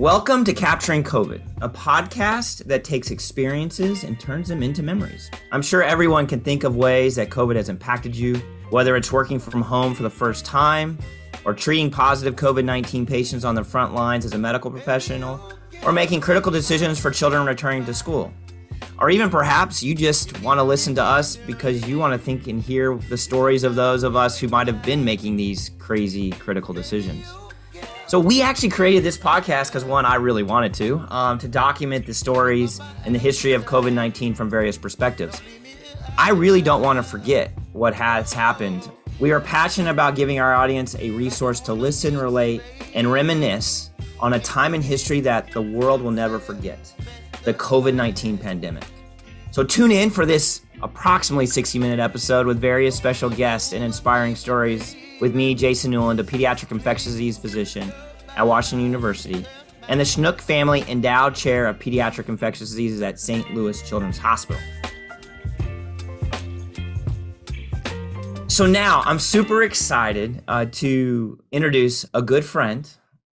Welcome to Capturing COVID, a podcast that takes experiences and turns them into memories. I'm sure everyone can think of ways that COVID has impacted you, whether it's working from home for the first time, or treating positive COVID 19 patients on the front lines as a medical professional, or making critical decisions for children returning to school. Or even perhaps you just want to listen to us because you want to think and hear the stories of those of us who might have been making these crazy critical decisions. So we actually created this podcast because one, I really wanted to, um, to document the stories and the history of COVID 19 from various perspectives. I really don't want to forget what has happened. We are passionate about giving our audience a resource to listen, relate, and reminisce on a time in history that the world will never forget the COVID 19 pandemic. So tune in for this approximately 60 minute episode with various special guests and inspiring stories with me, Jason Newland, a pediatric infectious disease physician at Washington University, and the Schnuck Family Endowed Chair of Pediatric Infectious Diseases at St. Louis Children's Hospital. So now I'm super excited uh, to introduce a good friend,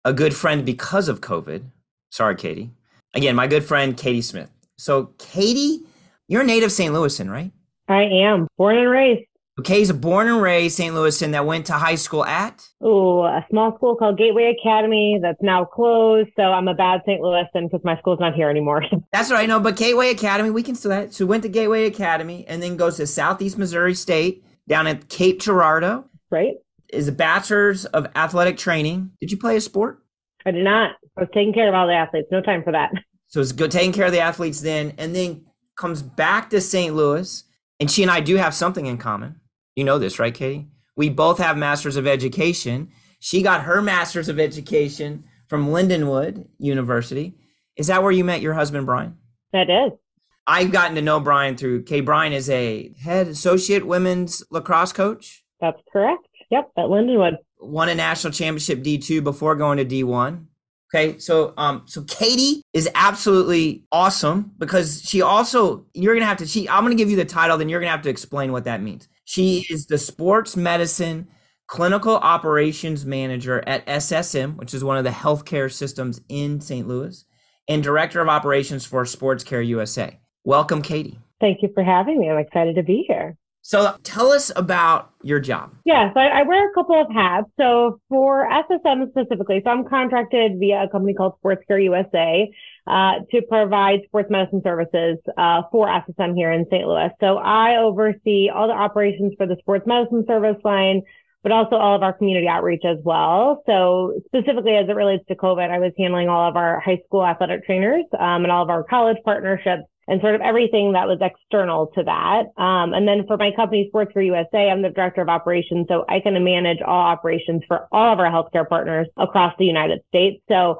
a good friend because of COVID. Sorry, Katie. Again, my good friend, Katie Smith. So, Katie, you're a native St. Louisan, right? I am born and raised. Okay, he's a born and raised St. Louisan that went to high school at? Oh, a small school called Gateway Academy that's now closed. So I'm a bad St. Louisan because my school's not here anymore. that's right. No, but Gateway Academy, we can still that. So went to Gateway Academy and then goes to Southeast Missouri State down at Cape Girardeau. Right. Is a bachelor's of athletic training. Did you play a sport? I did not. I was taking care of all the athletes. No time for that. So it's good taking care of the athletes then, and then comes back to St. Louis. And she and I do have something in common you know this, right, Katie? We both have masters of education. She got her master's of education from Lindenwood University. Is that where you met your husband, Brian? That is. I've gotten to know Brian through Kay Brian is a head associate women's lacrosse coach. That's correct. Yep, at Lindenwood. Won a national championship D2 before going to D1. Okay, so um, so Katie is absolutely awesome because she also you're gonna have to she I'm gonna give you the title, then you're gonna have to explain what that means. She is the sports medicine clinical operations manager at SSM, which is one of the healthcare systems in St. Louis, and director of operations for Sports Care USA. Welcome, Katie. Thank you for having me. I'm excited to be here. So tell us about your job. Yeah, so I, I, wear a couple of hats. So for SSM specifically, so I'm contracted via a company called Sports Care USA uh, to provide sports medicine services uh, for SSM here in St. Louis. So I oversee all the operations for the sports medicine service line, but also all of our community outreach as well. So specifically as it relates to COVID, I was handling all of our high school athletic trainers um, and all of our college partnerships and sort of everything that was external to that. Um, and then for my company, Sports Care USA, I'm the director of operations. So I can manage all operations for all of our healthcare partners across the United States. So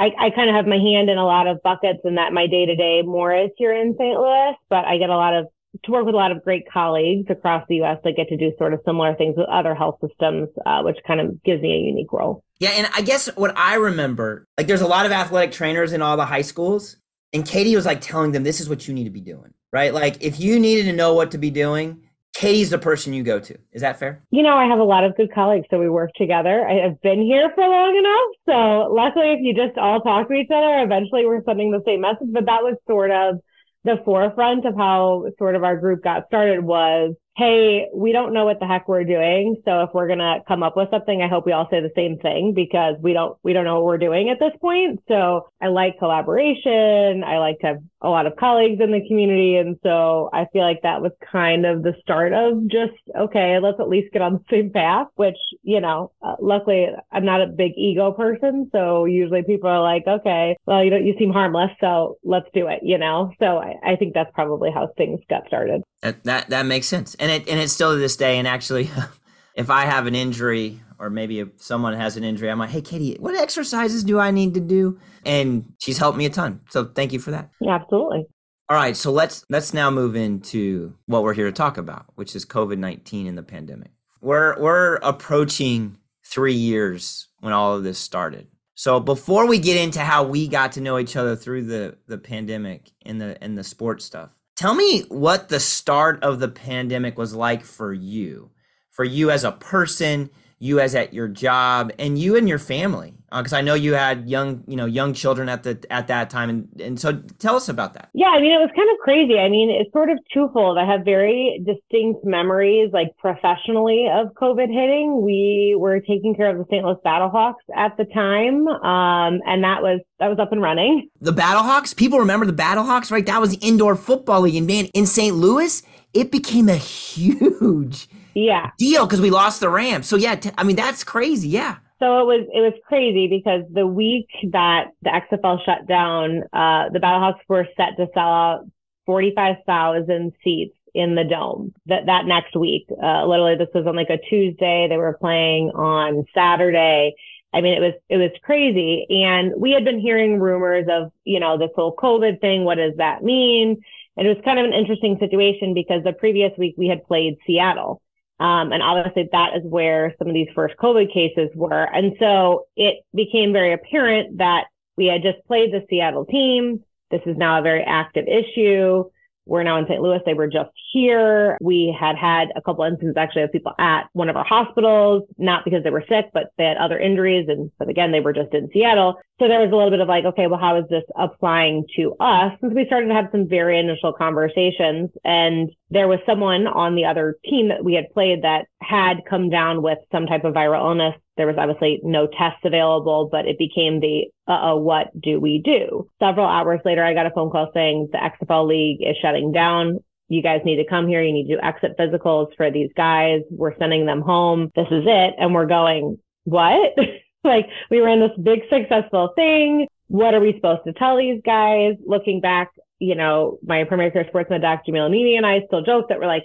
I, I kind of have my hand in a lot of buckets and that my day to day more is here in St. Louis, but I get a lot of to work with a lot of great colleagues across the U.S. that get to do sort of similar things with other health systems, uh, which kind of gives me a unique role. Yeah, and I guess what I remember, like, there's a lot of athletic trainers in all the high schools, and Katie was like telling them, this is what you need to be doing, right? Like if you needed to know what to be doing, Katie's the person you go to. Is that fair? You know, I have a lot of good colleagues, so we work together. I have been here for long enough. So luckily, if you just all talk to each other, eventually we're sending the same message. But that was sort of the forefront of how sort of our group got started was hey, we don't know what the heck we're doing. So if we're going to come up with something, I hope we all say the same thing because we don't, we don't know what we're doing at this point. So I like collaboration. I like to have a lot of colleagues in the community. And so I feel like that was kind of the start of just, okay, let's at least get on the same path, which, you know, uh, luckily I'm not a big ego person. So usually people are like, okay, well, you don't, you seem harmless. So let's do it, you know? So I, I think that's probably how things got started. That, that, that makes sense. And it and it's still to this day. And actually, if I have an injury or maybe if someone has an injury, I'm like, hey, Katie, what exercises do I need to do? And she's helped me a ton. So thank you for that. Yeah, absolutely. All right, so let's let's now move into what we're here to talk about, which is COVID nineteen and the pandemic. We're we're approaching three years when all of this started. So before we get into how we got to know each other through the the pandemic and the and the sports stuff, Tell me what the start of the pandemic was like for you, for you as a person, you as at your job, and you and your family. Because uh, I know you had young, you know, young children at the at that time, and and so tell us about that. Yeah, I mean, it was kind of crazy. I mean, it's sort of twofold. I have very distinct memories, like professionally, of COVID hitting. We were taking care of the St. Louis Battlehawks at the time, um, and that was that was up and running. The Battlehawks. People remember the Battlehawks, right? That was the indoor football league, and man, in St. Louis, it became a huge yeah deal because we lost the Rams. So yeah, t- I mean that's crazy. Yeah. So it was it was crazy because the week that the XFL shut down, uh, the Battlehawks were set to sell out forty five thousand seats in the dome that that next week. Uh, literally, this was on like a Tuesday. They were playing on Saturday. I mean, it was it was crazy, and we had been hearing rumors of you know this whole COVID thing. What does that mean? And it was kind of an interesting situation because the previous week we had played Seattle. Um, and obviously that is where some of these first COVID cases were. And so it became very apparent that we had just played the Seattle team. This is now a very active issue. We're now in St. Louis. They were just here. We had had a couple instances actually of people at one of our hospitals, not because they were sick, but they had other injuries. And but again, they were just in Seattle. So there was a little bit of like, okay, well, how is this applying to us? Since we started to have some very initial conversations and there was someone on the other team that we had played that had come down with some type of viral illness. There was obviously no tests available, but it became the, uh what do we do? Several hours later, I got a phone call saying the XFL league is shutting down you guys need to come here. You need to do exit physicals for these guys. We're sending them home. This is it. And we're going, what? like we ran this big successful thing. What are we supposed to tell these guys? Looking back, you know, my primary care sportsman, Dr. Jamil Amini and I still joke that we're like,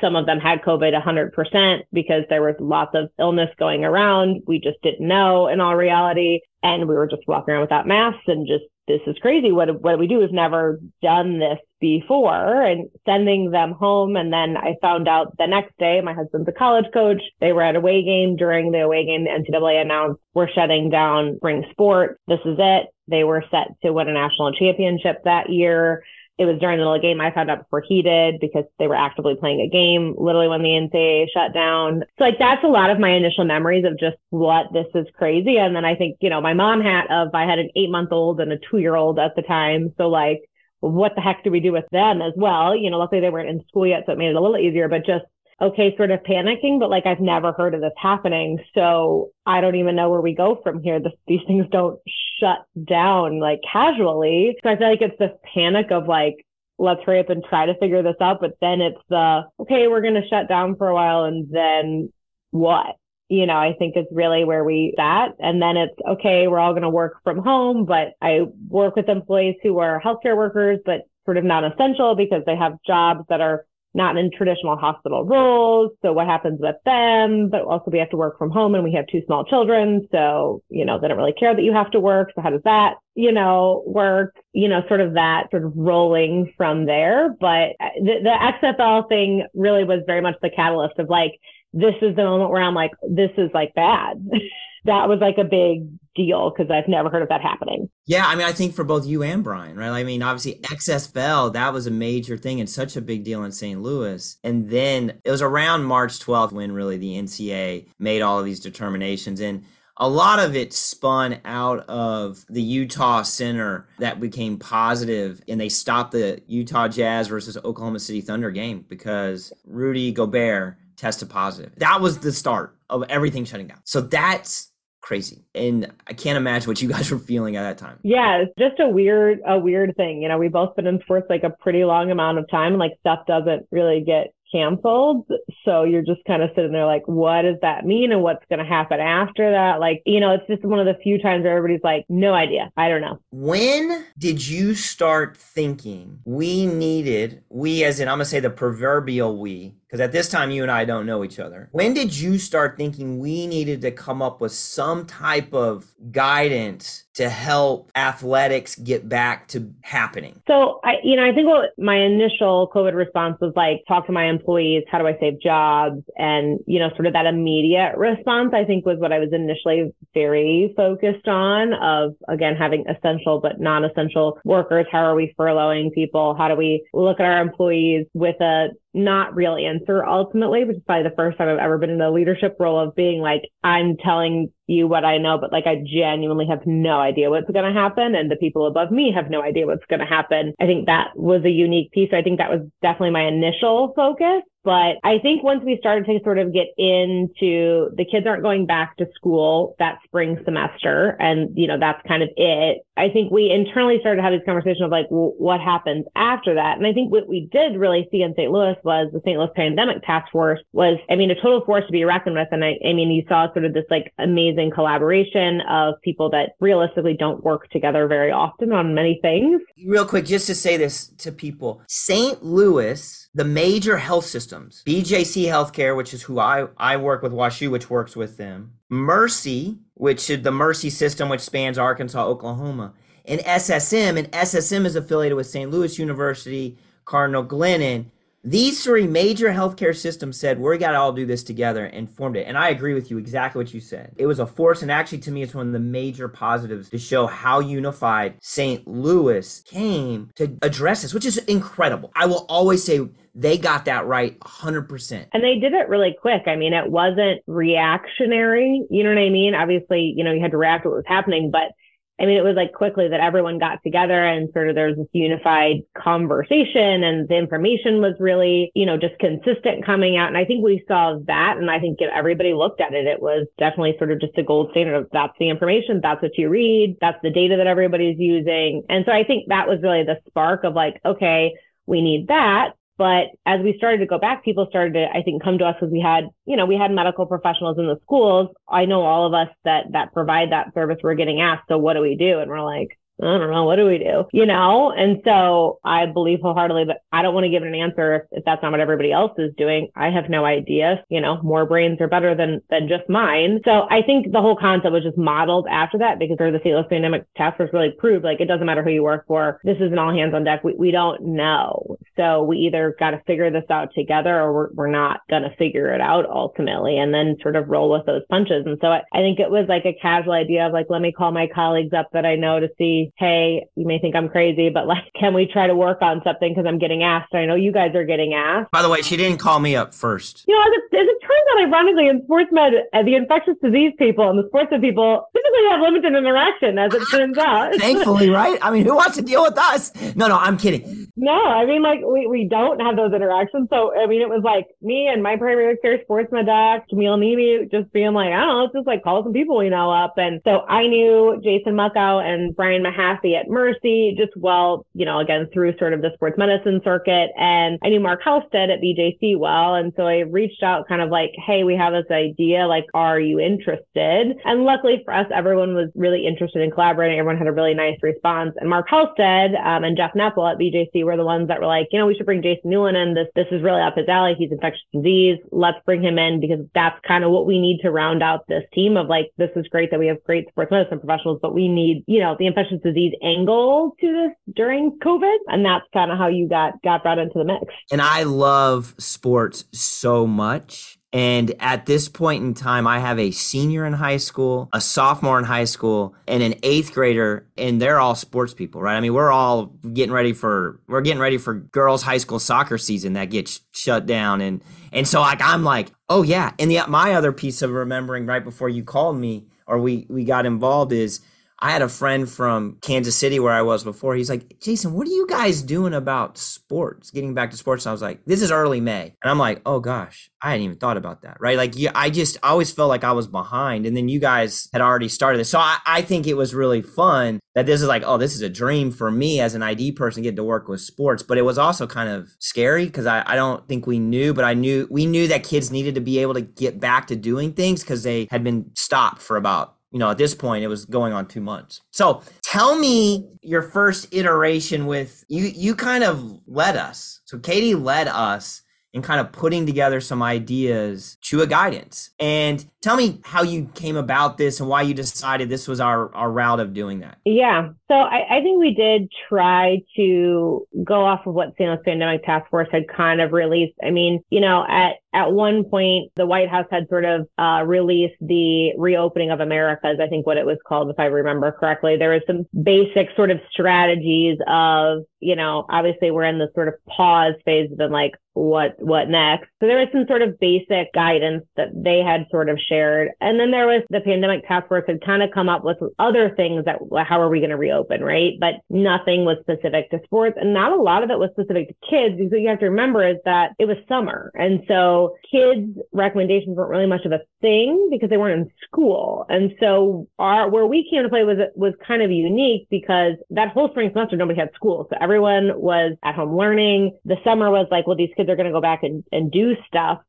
some of them had COVID 100% because there was lots of illness going around. We just didn't know in all reality. And we were just walking around without masks and just, this is crazy. What, what we do? We've never done this before and sending them home. And then I found out the next day, my husband's a college coach. They were at a away game during the away game. The NCAA announced we're shutting down spring sport. This is it. They were set to win a national championship that year. It was during the little game I found out before he did because they were actively playing a game literally when the NCAA shut down. So like that's a lot of my initial memories of just what this is crazy. And then I think, you know, my mom hat of uh, I had an eight month old and a two year old at the time. So like what the heck do we do with them as well? You know, luckily they weren't in school yet, so it made it a little easier, but just okay, sort of panicking, but like I've never heard of this happening. So I don't even know where we go from here. This, these things don't shut down like casually. So I feel like it's this panic of like, let's hurry up and try to figure this out. But then it's the, okay, we're going to shut down for a while and then what? you know, I think is really where we sat. And then it's okay, we're all going to work from home, but I work with employees who are healthcare workers, but sort of non essential because they have jobs that are not in traditional hospital roles. So what happens with them? But also we have to work from home and we have two small children. So, you know, they don't really care that you have to work. So how does that, you know, work? You know, sort of that sort of rolling from there. But the, the XFL thing really was very much the catalyst of like, this is the moment where I'm like, this is like bad. that was like a big deal because I've never heard of that happening. Yeah, I mean, I think for both you and Brian, right? I mean, obviously XFL, that was a major thing and such a big deal in St. Louis. And then it was around March 12th when really the NCAA made all of these determinations. And a lot of it spun out of the Utah Center that became positive, and they stopped the Utah Jazz versus Oklahoma City Thunder game because Rudy Gobert tested positive. That was the start of everything shutting down. So that's crazy. And i can't imagine what you guys were feeling at that time. Yeah it's just a weird a weird thing. You know we've both been in sports like a pretty long amount of time and like stuff doesn't really get canceled. So you're just kind of sitting there like, what does that mean? And what's going to happen after that? Like, you know, it's just one of the few times where everybody's like, no idea. I don't know. When did you start thinking we needed, we as in, I'm going to say the proverbial we, because at this time you and I don't know each other. When did you start thinking we needed to come up with some type of guidance to help athletics get back to happening? So I, you know, I think what my initial COVID response was like, talk to my employees. How do I save jobs? And, you know, sort of that immediate response, I think was what I was initially very focused on of, again, having essential but non-essential workers. How are we furloughing people? How do we look at our employees with a not real answer ultimately, which is probably the first time I've ever been in a leadership role of being like, I'm telling you what I know, but like I genuinely have no idea what's going to happen. And the people above me have no idea what's going to happen. I think that was a unique piece. I think that was definitely my initial focus. But I think once we started to sort of get into the kids aren't going back to school that spring semester and, you know, that's kind of it. I think we internally started to have this conversation of like, well, what happens after that? And I think what we did really see in St. Louis was the St. Louis Pandemic Task Force was, I mean, a total force to be reckoned with. And I, I mean, you saw sort of this like amazing collaboration of people that realistically don't work together very often on many things. Real quick, just to say this to people, St. Louis the major health systems, BJC Healthcare, which is who I, I work with, WashU, which works with them, Mercy, which is the Mercy system, which spans Arkansas, Oklahoma, and SSM, and SSM is affiliated with St. Louis University, Cardinal Glennon. These three major healthcare systems said, we got to all do this together and formed it. And I agree with you exactly what you said. It was a force. And actually, to me, it's one of the major positives to show how unified St. Louis came to address this, which is incredible. I will always say they got that right 100%. And they did it really quick. I mean, it wasn't reactionary. You know what I mean? Obviously, you know, you had to react to what was happening, but I mean, it was like quickly that everyone got together and sort of there was this unified conversation and the information was really, you know, just consistent coming out. And I think we saw that. And I think if everybody looked at it, it was definitely sort of just a gold standard of that's the information. That's what you read. That's the data that everybody's using. And so I think that was really the spark of like, okay, we need that. But as we started to go back, people started to, I think, come to us because we had, you know, we had medical professionals in the schools. I know all of us that that provide that service were getting asked, so what do we do? And we're like, I don't know, what do we do? You know? And so I believe wholeheartedly that I don't want to give an answer if, if that's not what everybody else is doing. I have no idea. You know, more brains are better than than just mine. So I think the whole concept was just modeled after that because the St. Pandemic Task Force really proved like it doesn't matter who you work for. This is an all hands on deck. We we don't know. So we either got to figure this out together or we're, we're not going to figure it out ultimately and then sort of roll with those punches. And so I, I think it was like a casual idea of like, let me call my colleagues up that I know to see hey, you may think I'm crazy, but like, can we try to work on something? Because I'm getting asked. I know you guys are getting asked. By the way, she didn't call me up first. You know, as it, as it turns out, ironically, in sports med, uh, the infectious disease people and the sports med people typically have limited interaction, as it turns out. Thankfully, right? I mean, who wants to deal with us? No, no, I'm kidding. No, I mean, like, we, we don't have those interactions. So, I mean, it was like me and my primary care sports med doc, Camille Neebe, just being like, I don't know, let's just like call some people we know up. And so I knew Jason Muckow and Brian At Mercy just well, you know, again, through sort of the sports medicine circuit. And I knew Mark Halstead at BJC well. And so I reached out kind of like, Hey, we have this idea. Like, are you interested? And luckily for us, everyone was really interested in collaborating. Everyone had a really nice response. And Mark Halstead um, and Jeff Nepple at BJC were the ones that were like, you know, we should bring Jason Newland in. This, this is really up his alley. He's infectious disease. Let's bring him in because that's kind of what we need to round out this team of like, this is great that we have great sports medicine professionals, but we need, you know, the infectious disease angle to this during COVID. And that's kind of how you got, got brought into the mix. And I love sports so much. And at this point in time, I have a senior in high school, a sophomore in high school, and an eighth grader, and they're all sports people, right? I mean, we're all getting ready for we're getting ready for girls' high school soccer season that gets shut down, and and so like I'm like, oh yeah. And the my other piece of remembering right before you called me or we we got involved is I had a friend from Kansas City where I was before. He's like, Jason, what are you guys doing about sports? Getting back to sports. And I was like, this is early May. And I'm like, oh gosh, I hadn't even thought about that. Right. Like, yeah, I just always felt like I was behind. And then you guys had already started this. So I, I think it was really fun that this is like, oh, this is a dream for me as an ID person, get to work with sports. But it was also kind of scary because I, I don't think we knew, but I knew we knew that kids needed to be able to get back to doing things because they had been stopped for about you know, at this point it was going on two months. So tell me your first iteration with you, you kind of led us. So Katie led us in kind of putting together some ideas to a guidance. And tell me how you came about this and why you decided this was our, our route of doing that. Yeah. So I, I think we did try to go off of what St. Louis Pandemic Task Force had kind of released. I mean, you know, at at one point, the White House had sort of uh, released the reopening of Americas, I think what it was called, if I remember correctly. There was some basic sort of strategies of, you know, obviously we're in the sort of pause phase of like, what what next. So there was some sort of basic guidance that they had sort of shared. And then there was the pandemic task force had kind of come up with other things that how are we going to reopen, right? But nothing was specific to sports and not a lot of it was specific to kids because what you have to remember is that it was summer. And so kids recommendations weren't really much of a thing because they weren't in school. And so our where we came to play was was kind of unique because that whole spring semester nobody had school. So everyone was at home learning. The summer was like, well, these kids are going to go back and, and do stuff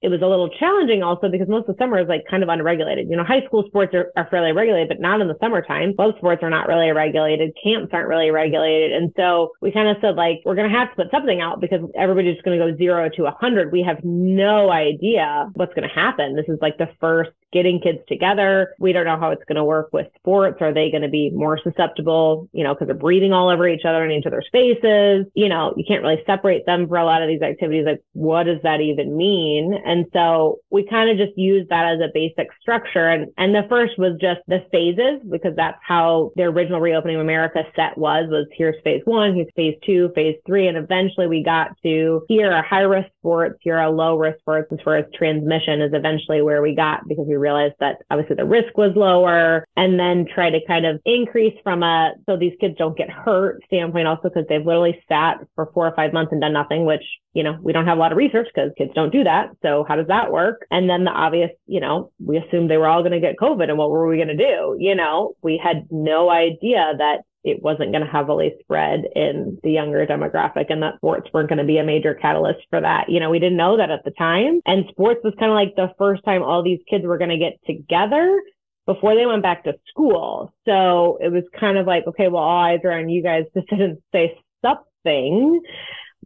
it was a little challenging also because most of the summer is like kind of unregulated. You know, high school sports are, are fairly regulated, but not in the summertime. Both sports are not really regulated. Camps aren't really regulated. And so we kind of said like, we're going to have to put something out because everybody's going to go zero to a hundred. We have no idea what's going to happen. This is like the first getting kids together. We don't know how it's going to work with sports. Are they going to be more susceptible, you know, because they're breathing all over each other and each other's faces? You know, you can't really separate them for a lot of these activities. Like, what does that even mean? And so we kind of just used that as a basic structure. And, and the first was just the phases because that's how the original reopening of America set was, was here's phase one, here's phase two, phase three. And eventually we got to here are high risk sports, here are low risk sports as far as transmission is eventually where we got because we realized that obviously the risk was lower and then try to kind of increase from a, so these kids don't get hurt standpoint also because they've literally sat for four or five months and done nothing, which, you know, we don't have a lot of research because kids don't do that. So how does that work? And then the obvious, you know, we assumed they were all going to get COVID and what were we going to do? You know, we had no idea that it wasn't going to heavily spread in the younger demographic and that sports weren't going to be a major catalyst for that. You know, we didn't know that at the time. And sports was kind of like the first time all these kids were going to get together before they went back to school. So it was kind of like, okay, well, all eyes are on you guys to sit and say something.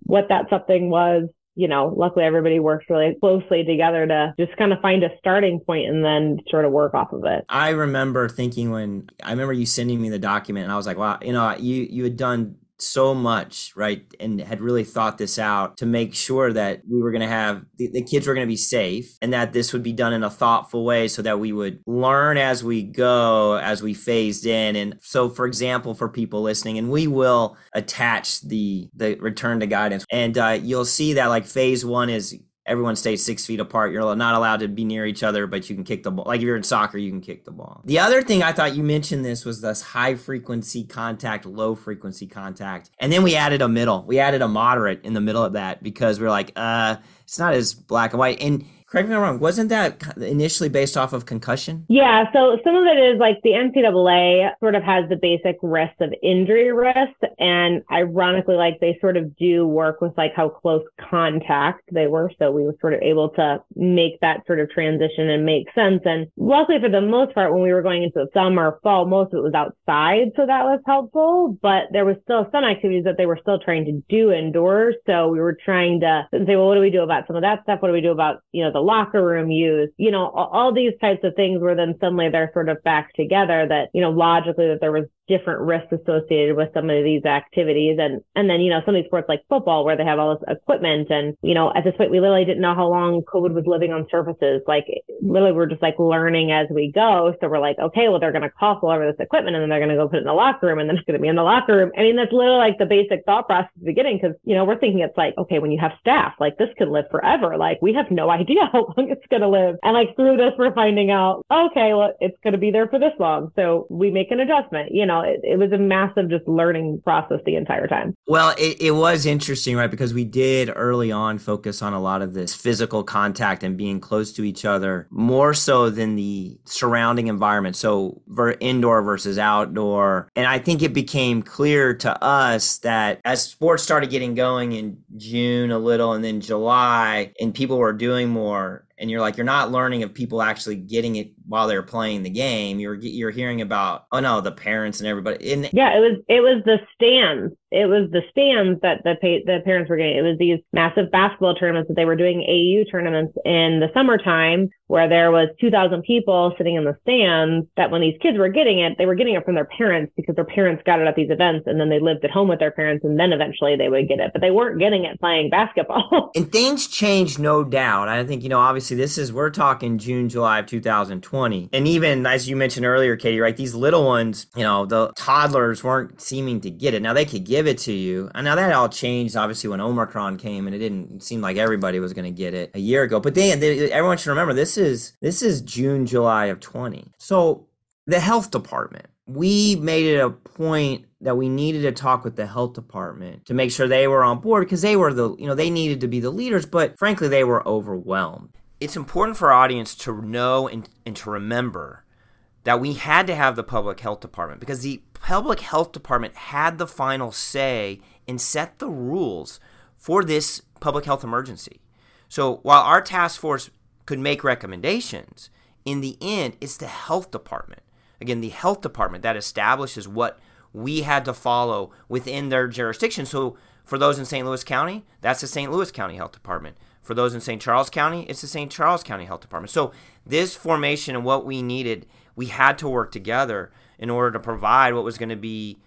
What that something was, you know, luckily everybody works really closely together to just kind of find a starting point and then sort of work off of it. I remember thinking when I remember you sending me the document and I was like, wow, you know, you you had done so much, right? And had really thought this out to make sure that we were going to have the, the, kids were going to be safe and that this would be done in a thoughtful way so that we would learn as we go, as we phased in. And so, for example, for people listening, and we will attach the, the return to guidance and uh, you'll see that like phase one is everyone stays six feet apart. You're not allowed to be near each other, but you can kick the ball. Like if you're in soccer, you can kick the ball. The other thing I thought you mentioned this was this high frequency contact, low frequency contact. And then we added a middle. We added a moderate in the middle of that because we're like, uh, it's not as black and white. And correct me if I'm wrong, wasn't that initially based off of concussion? Yeah. So some of it is like the NCAA sort of has the basic risk of injury risk. And ironically, like they sort of do work with like how close contact they were. So we were sort of able to make that sort of transition and make sense. And luckily for the most part, when we were going into the summer, fall, most of it was outside. So that was helpful, but there was still some activities that they were still trying to do indoors. So we were trying to say, well, what do we do about some of that stuff? What do we do about, you know, the locker room use, you know, all, all these types of things where then suddenly they're sort of back together that, you know, logically that there was different risks associated with some of these activities. And, and then, you know, some of these sports like football where they have all this equipment. And, you know, at this point, we literally didn't know how long COVID was living on surfaces. Like literally we're just like learning as we go. So we're like, okay, well, they're going to cough all over this equipment and then they're going to go put it in the locker room and then it's going to be in the locker room. I mean, that's literally like the basic thought process at the beginning. Cause, you know, we're thinking it's like, okay, when you have staff, like this could live forever. Like we have no idea how long it's going to live. And like through this, we're finding out, okay, well, it's going to be there for this long. So we make an adjustment. You know, it, it was a massive just learning process the entire time. Well, it, it was interesting, right? Because we did early on focus on a lot of this physical contact and being close to each other more so than the surrounding environment. So ver- indoor versus outdoor. And I think it became clear to us that as sports started getting going in June a little and then July and people were doing more, and you're like you're not learning of people actually getting it while they're playing the game. You're you're hearing about oh no the parents and everybody and yeah it was it was the stands it was the stands that the pa- the parents were getting. It was these massive basketball tournaments that they were doing AAU tournaments in the summertime where there was 2000 people sitting in the stands that when these kids were getting it, they were getting it from their parents because their parents got it at these events and then they lived at home with their parents and then eventually they would get it, but they weren't getting it playing basketball. and things changed, no doubt. I think, you know, obviously this is, we're talking June, July of 2020. And even as you mentioned earlier, Katie, right, these little ones, you know, the toddlers weren't seeming to get it. Now they could give it to you. And now that all changed, obviously, when Omicron came and it didn't seem like everybody was going to get it a year ago. But they, everyone should remember this is this is June, July of 20. So the health department, we made it a point that we needed to talk with the health department to make sure they were on board because they were the, you know, they needed to be the leaders, but frankly, they were overwhelmed. It's important for our audience to know and, and to remember that we had to have the public health department because the public health department had the final say and set the rules for this public health emergency. So while our task force could make recommendations, in the end, it's the health department. Again, the health department that establishes what we had to follow within their jurisdiction. So for those in St. Louis County, that's the St. Louis County Health Department. For those in St. Charles County, it's the St. Charles County Health Department. So this formation and what we needed, we had to work together in order to provide what was going to be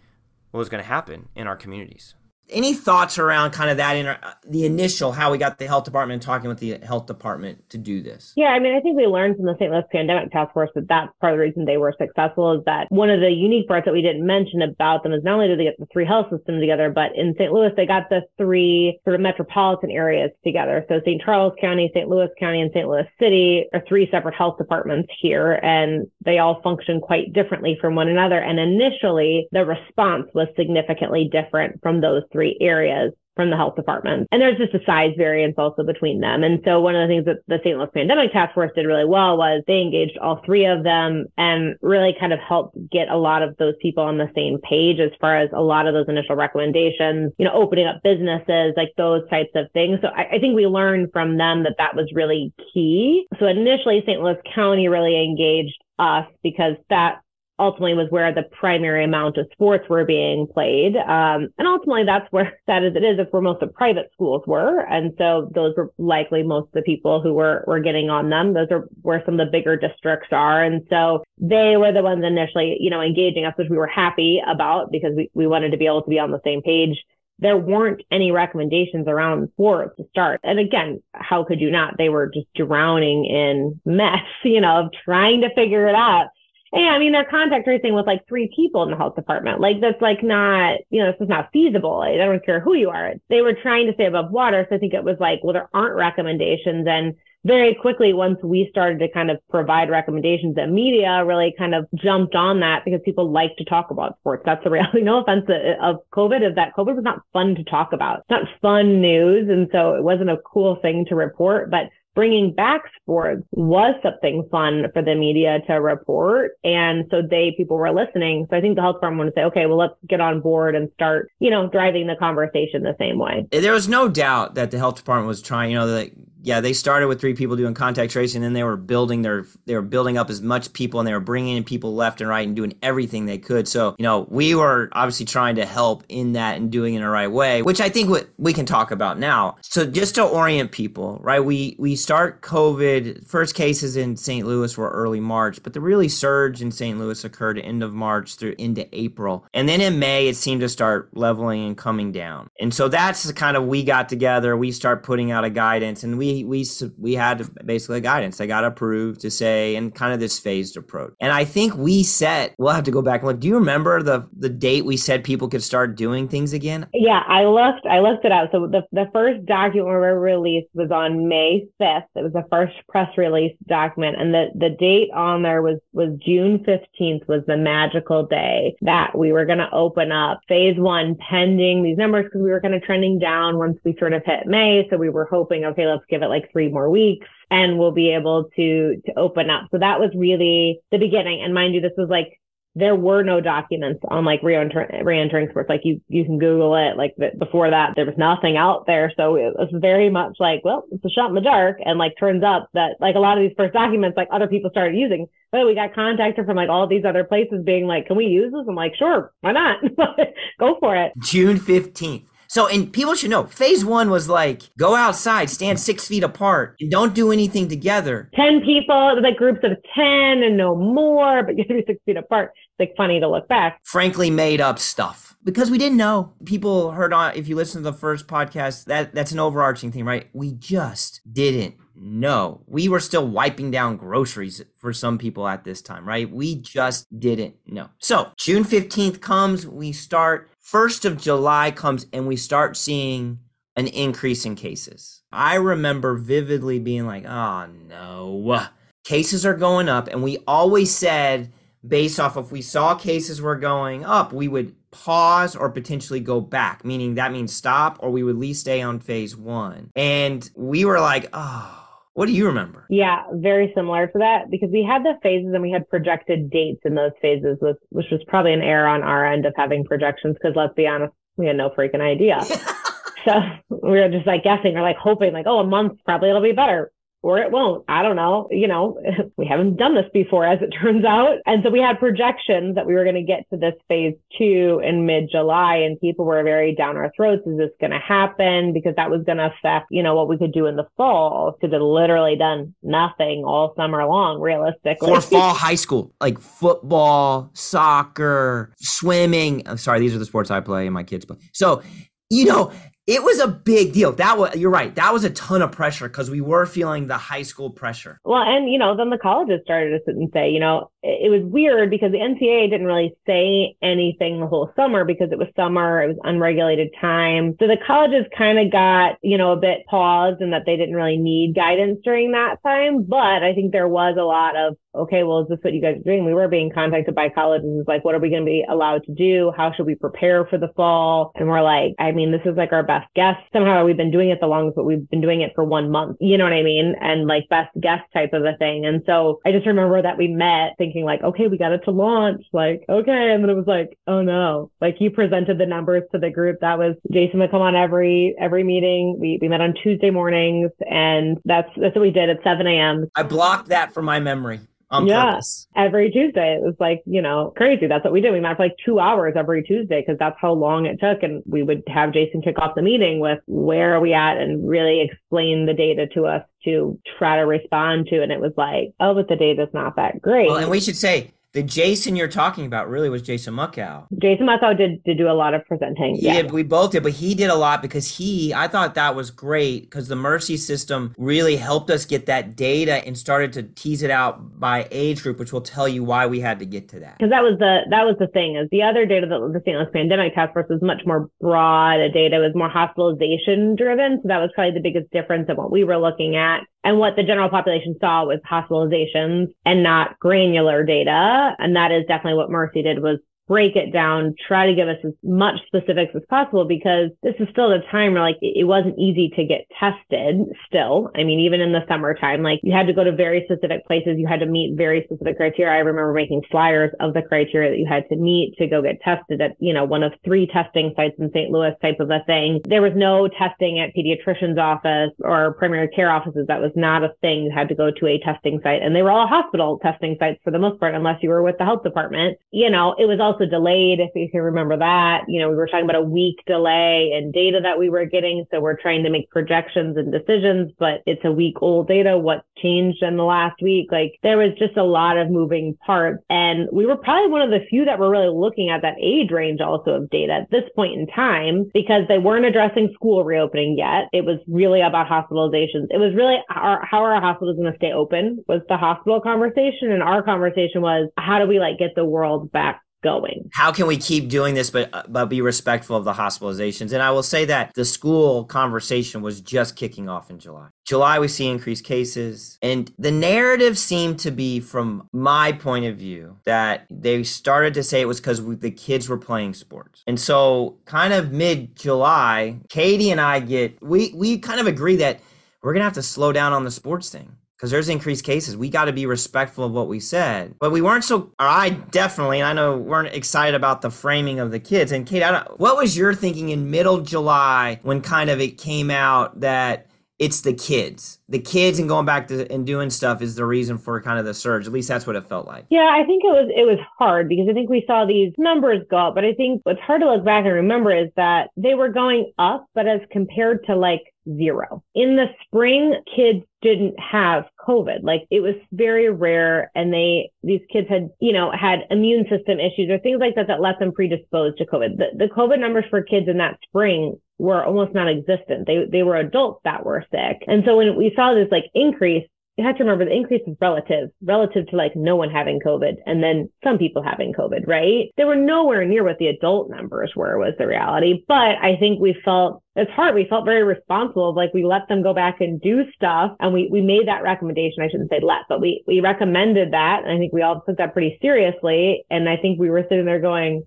what was going to happen in our communities any thoughts around kind of that in our, uh, the initial how we got the health department talking with the health department to do this? Yeah i mean i think we learned from the st louis pandemic task force that that's part of the reason they were successful is that one of the unique parts that we didn't mention about them is not only did they get the three health systems together but in st louis they got the three sort of metropolitan areas together. So st charles county st louis county and st louis city are three separate health departments here and they all function quite differently from one another. And initially the response was significantly different from those three areas from the health department. And there's just a size variance also between them. And so one of the things that the St. Louis Pandemic Task Force did really well was they engaged all three of them and really kind of helped get a lot of those people on the same page as far as a lot of those initial recommendations, you know, opening up businesses, like those types of things. So I, I think we learned from them that that was really key. So initially St. Louis County really engaged us because that ultimately was where the primary amount of sports were being played. Um, and ultimately that's where that is, it is, where most of private schools were. And so those were likely most of the people who were, were getting on them. Those are where some of the bigger districts are. And so they were the ones initially, you know, engaging us, which we were happy about because we, we wanted to be able to be on the same page there weren't any recommendations around sports to start. And again, how could you not? They were just drowning in mess, you know, of trying to figure it out. Hey, I mean, they're contact tracing with like three people in the health department. Like that's like not, you know, this is not feasible. I don't care who you are. They were trying to stay above water. So I think it was like, well, there aren't recommendations. And very quickly, once we started to kind of provide recommendations, the media really kind of jumped on that because people like to talk about sports. That's the reality. No offense of COVID is that COVID was not fun to talk about. It's not fun news. And so it wasn't a cool thing to report, but bringing back sports was something fun for the media to report. And so they, people were listening. So I think the health department would say, okay, well, let's get on board and start, you know, driving the conversation the same way. There was no doubt that the health department was trying, you know, like yeah, they started with three people doing contact tracing, and then they were building their they were building up as much people, and they were bringing in people left and right and doing everything they could. So you know, we were obviously trying to help in that and doing it in the right way, which I think what we can talk about now. So just to orient people, right? We we start COVID. First cases in St. Louis were early March, but the really surge in St. Louis occurred end of March through into April, and then in May it seemed to start leveling and coming down. And so that's the kind of we got together. We start putting out a guidance, and we we we had basically guidance. They got approved to say and kind of this phased approach. And I think we set. We'll have to go back and look. Do you remember the the date we said people could start doing things again? Yeah, I looked. I looked it up. So the the first document we released was on May fifth. It was the first press release document, and the the date on there was was June fifteenth was the magical day that we were going to open up phase one pending these numbers because we were kind of trending down once we sort of hit May. So we were hoping, okay, let's give it like three more weeks and we'll be able to to open up. So that was really the beginning. And mind you, this was like there were no documents on like re-entering sports. Like you, you can Google it. Like before that, there was nothing out there. So it was very much like, well, it's a shot in the dark. And like turns up that like a lot of these first documents, like other people started using. But we got contacted from like all these other places being like, can we use this? I'm like, sure, why not? Go for it. June 15th. So, and people should know phase one was like go outside, stand six feet apart, and don't do anything together. 10 people, like groups of 10 and no more, but you have to be six feet apart. It's like funny to look back. Frankly, made up stuff because we didn't know. People heard on, if you listen to the first podcast, that that's an overarching thing, right? We just didn't know. We were still wiping down groceries for some people at this time, right? We just didn't know. So June 15th comes, we start 1st of July comes and we start seeing an increase in cases. I remember vividly being like, oh no, cases are going up. And we always said, based off if we saw cases were going up, we would pause or potentially go back, meaning that means stop or we would at least stay on phase one. And we were like, oh, what do you remember? Yeah, very similar to that because we had the phases and we had projected dates in those phases, which, which was probably an error on our end of having projections because let's be honest, we had no freaking idea. so we were just like guessing or like hoping like, oh, a month probably it'll be better or it won't. I don't know. You know, we haven't done this before, as it turns out. And so we had projections that we were going to get to this phase two in mid July, and people were very down our throats. Is this going to happen? Because that was going to affect, you know, what we could do in the fall. Because it literally done nothing all summer long, realistically. For fall high school, like football, soccer, swimming. I'm sorry, these are the sports I play and my kids play. So, you know, it was a big deal. That was you're right. That was a ton of pressure because we were feeling the high school pressure. Well, and you know, then the colleges started to sit and say, you know, it, it was weird because the NCAA didn't really say anything the whole summer because it was summer, it was unregulated time. So the colleges kind of got, you know, a bit paused and that they didn't really need guidance during that time. But I think there was a lot of okay, well, is this what you guys are doing? We were being contacted by colleges, like, what are we going to be allowed to do? How should we prepare for the fall? And we're like, I mean, this is like our best guess. Somehow we've been doing it the longest, but we've been doing it for one month. You know what I mean? And like best guess type of a thing. And so I just remember that we met thinking like, okay, we got it to launch. Like, okay. And then it was like, oh no, like you presented the numbers to the group. That was Jason would come on every, every meeting. We, we met on Tuesday mornings and that's, that's what we did at 7 a.m. I blocked that from my memory on yeah, purpose. Every Tuesday. It was like, you know, crazy. That's what we did. We met for like two hours every Tuesday because that's how long it took. And we would have Jason kick off the meeting with where are we at and really explain the data to us to try to respond to. And it was like, oh, but the data's not that great. Well, and we should say the Jason you're talking about really was Jason Muckow. Jason Muckow did, did do a lot of presenting. He yeah. Did, we both did, but he did a lot because he, I thought that was great because the Mercy system really helped us get that data and started to tease it out by age group, which will tell you why we had to get to that. Because that was the that was the thing is the other data that the St. Louis Pandemic Task Force was much more broad. The data was more hospitalization driven, so that was probably the biggest difference of what we were looking at. And what the general population saw was hospitalizations and not granular data. And that is definitely what Mercy did was break it down, try to give us as much specifics as possible because this is still the time where like it wasn't easy to get tested still. I mean, even in the summertime, like you had to go to very specific places. You had to meet very specific criteria. I remember making flyers of the criteria that you had to meet to go get tested at, you know, one of three testing sites in St. Louis type of a thing. There was no testing at pediatrician's office or primary care offices. That was not a thing. You had to go to a testing site and they were all hospital testing sites for the most part, unless you were with the health department. You know, it was also also delayed, if you can remember that. You know, we were talking about a week delay in data that we were getting. So we're trying to make projections and decisions, but it's a week old data. What changed in the last week? Like there was just a lot of moving parts. And we were probably one of the few that were really looking at that age range also of data at this point in time because they weren't addressing school reopening yet. It was really about hospitalizations. It was really our, how are our hospitals going to stay open was the hospital conversation. And our conversation was how do we like get the world back going. How can we keep doing this but uh, but be respectful of the hospitalizations? And I will say that the school conversation was just kicking off in July. July we see increased cases and the narrative seemed to be from my point of view that they started to say it was cuz the kids were playing sports. And so kind of mid July, Katie and I get we we kind of agree that we're to have to slow down on the sports thing because there's increased cases. We got to be respectful of what we said. But we weren't so, or I definitely, and I know weren't excited about the framing of the kids. And Kate, what was your thinking in middle July when kind of it came out that it's the kids. The kids and going back to and doing stuff is the reason for kind of the surge. At least that's what it felt like. Yeah, I think it was it was hard because I think we saw these numbers go up, but I think what's hard to look back and remember is that they were going up, but as compared to like zero. In the spring, kids didn't have COVID. Like it was very rare and they, these kids had, you know, had immune system issues or things like that that left them predisposed to COVID. The, the COVID numbers for kids in that spring were almost non-existent. They, they were adults that were sick. And so when we saw this like increase, you have to remember the increase is relative, relative to like no one having COVID and then some people having COVID, right? They were nowhere near what the adult numbers were was the reality. But I think we felt it's hard. We felt very responsible. Like we let them go back and do stuff and we, we made that recommendation. I shouldn't say let, but we, we recommended that. And I think we all took that pretty seriously. And I think we were sitting there going,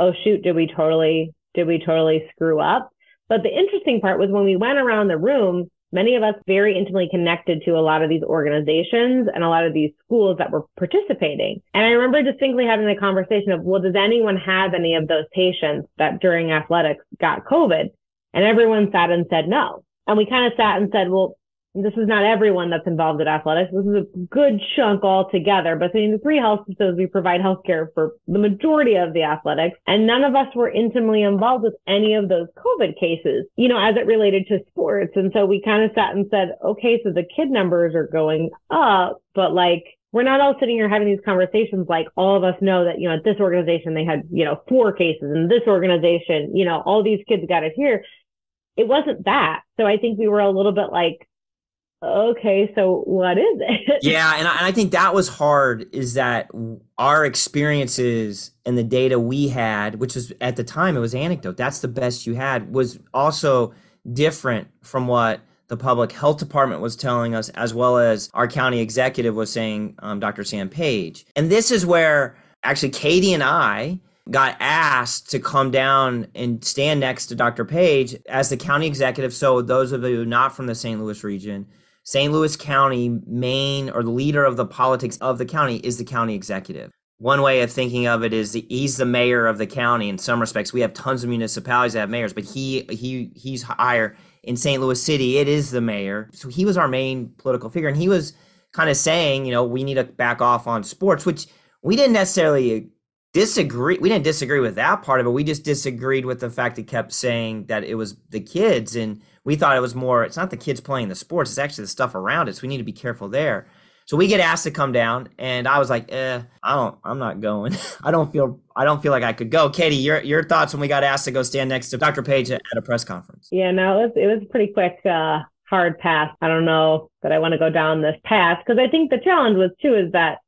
Oh shoot, did we totally, did we totally screw up? But the interesting part was when we went around the room, many of us very intimately connected to a lot of these organizations and a lot of these schools that were participating. And I remember distinctly having the conversation of, well, does anyone have any of those patients that during athletics got COVID? And everyone sat and said no. And we kind of sat and said, well, this is not everyone that's involved in athletics. This is a good chunk altogether. But in the three health systems, we provide healthcare for the majority of the athletics. And none of us were intimately involved with any of those COVID cases, you know, as it related to sports. And so we kind of sat and said, okay, so the kid numbers are going up, but like, we're not all sitting here having these conversations like all of us know that, you know, at this organization, they had, you know, four cases and this organization, you know, all these kids got it here. It wasn't that. So I think we were a little bit like, okay, so what is it? Yeah, and I, and I, think that was hard is that our experiences and the data we had, which was at the time it was anecdote, that's the best you had, was also different from what the public health department was telling us, as well as our county executive was saying, um, Dr. Sam Page. And this is where actually Katie and I got asked to come down and stand next to Dr. Page as the county executive. So those of you not from the St. Louis region, St. Louis County main or the leader of the politics of the county is the county executive. One way of thinking of it is he's the mayor of the county. In some respects, we have tons of municipalities that have mayors, but he he he's higher in St. Louis City. It is the mayor, so he was our main political figure, and he was kind of saying, you know, we need to back off on sports, which we didn't necessarily disagree. We didn't disagree with that part of it. We just disagreed with the fact he kept saying that it was the kids and we thought it was more it's not the kids playing the sports it's actually the stuff around it so we need to be careful there so we get asked to come down and i was like eh i don't i'm not going i don't feel i don't feel like i could go katie your your thoughts when we got asked to go stand next to dr page at, a press conference yeah no it was, it was pretty quick uh hard pass i don't know that i want to go down this path because i think the challenge was too is that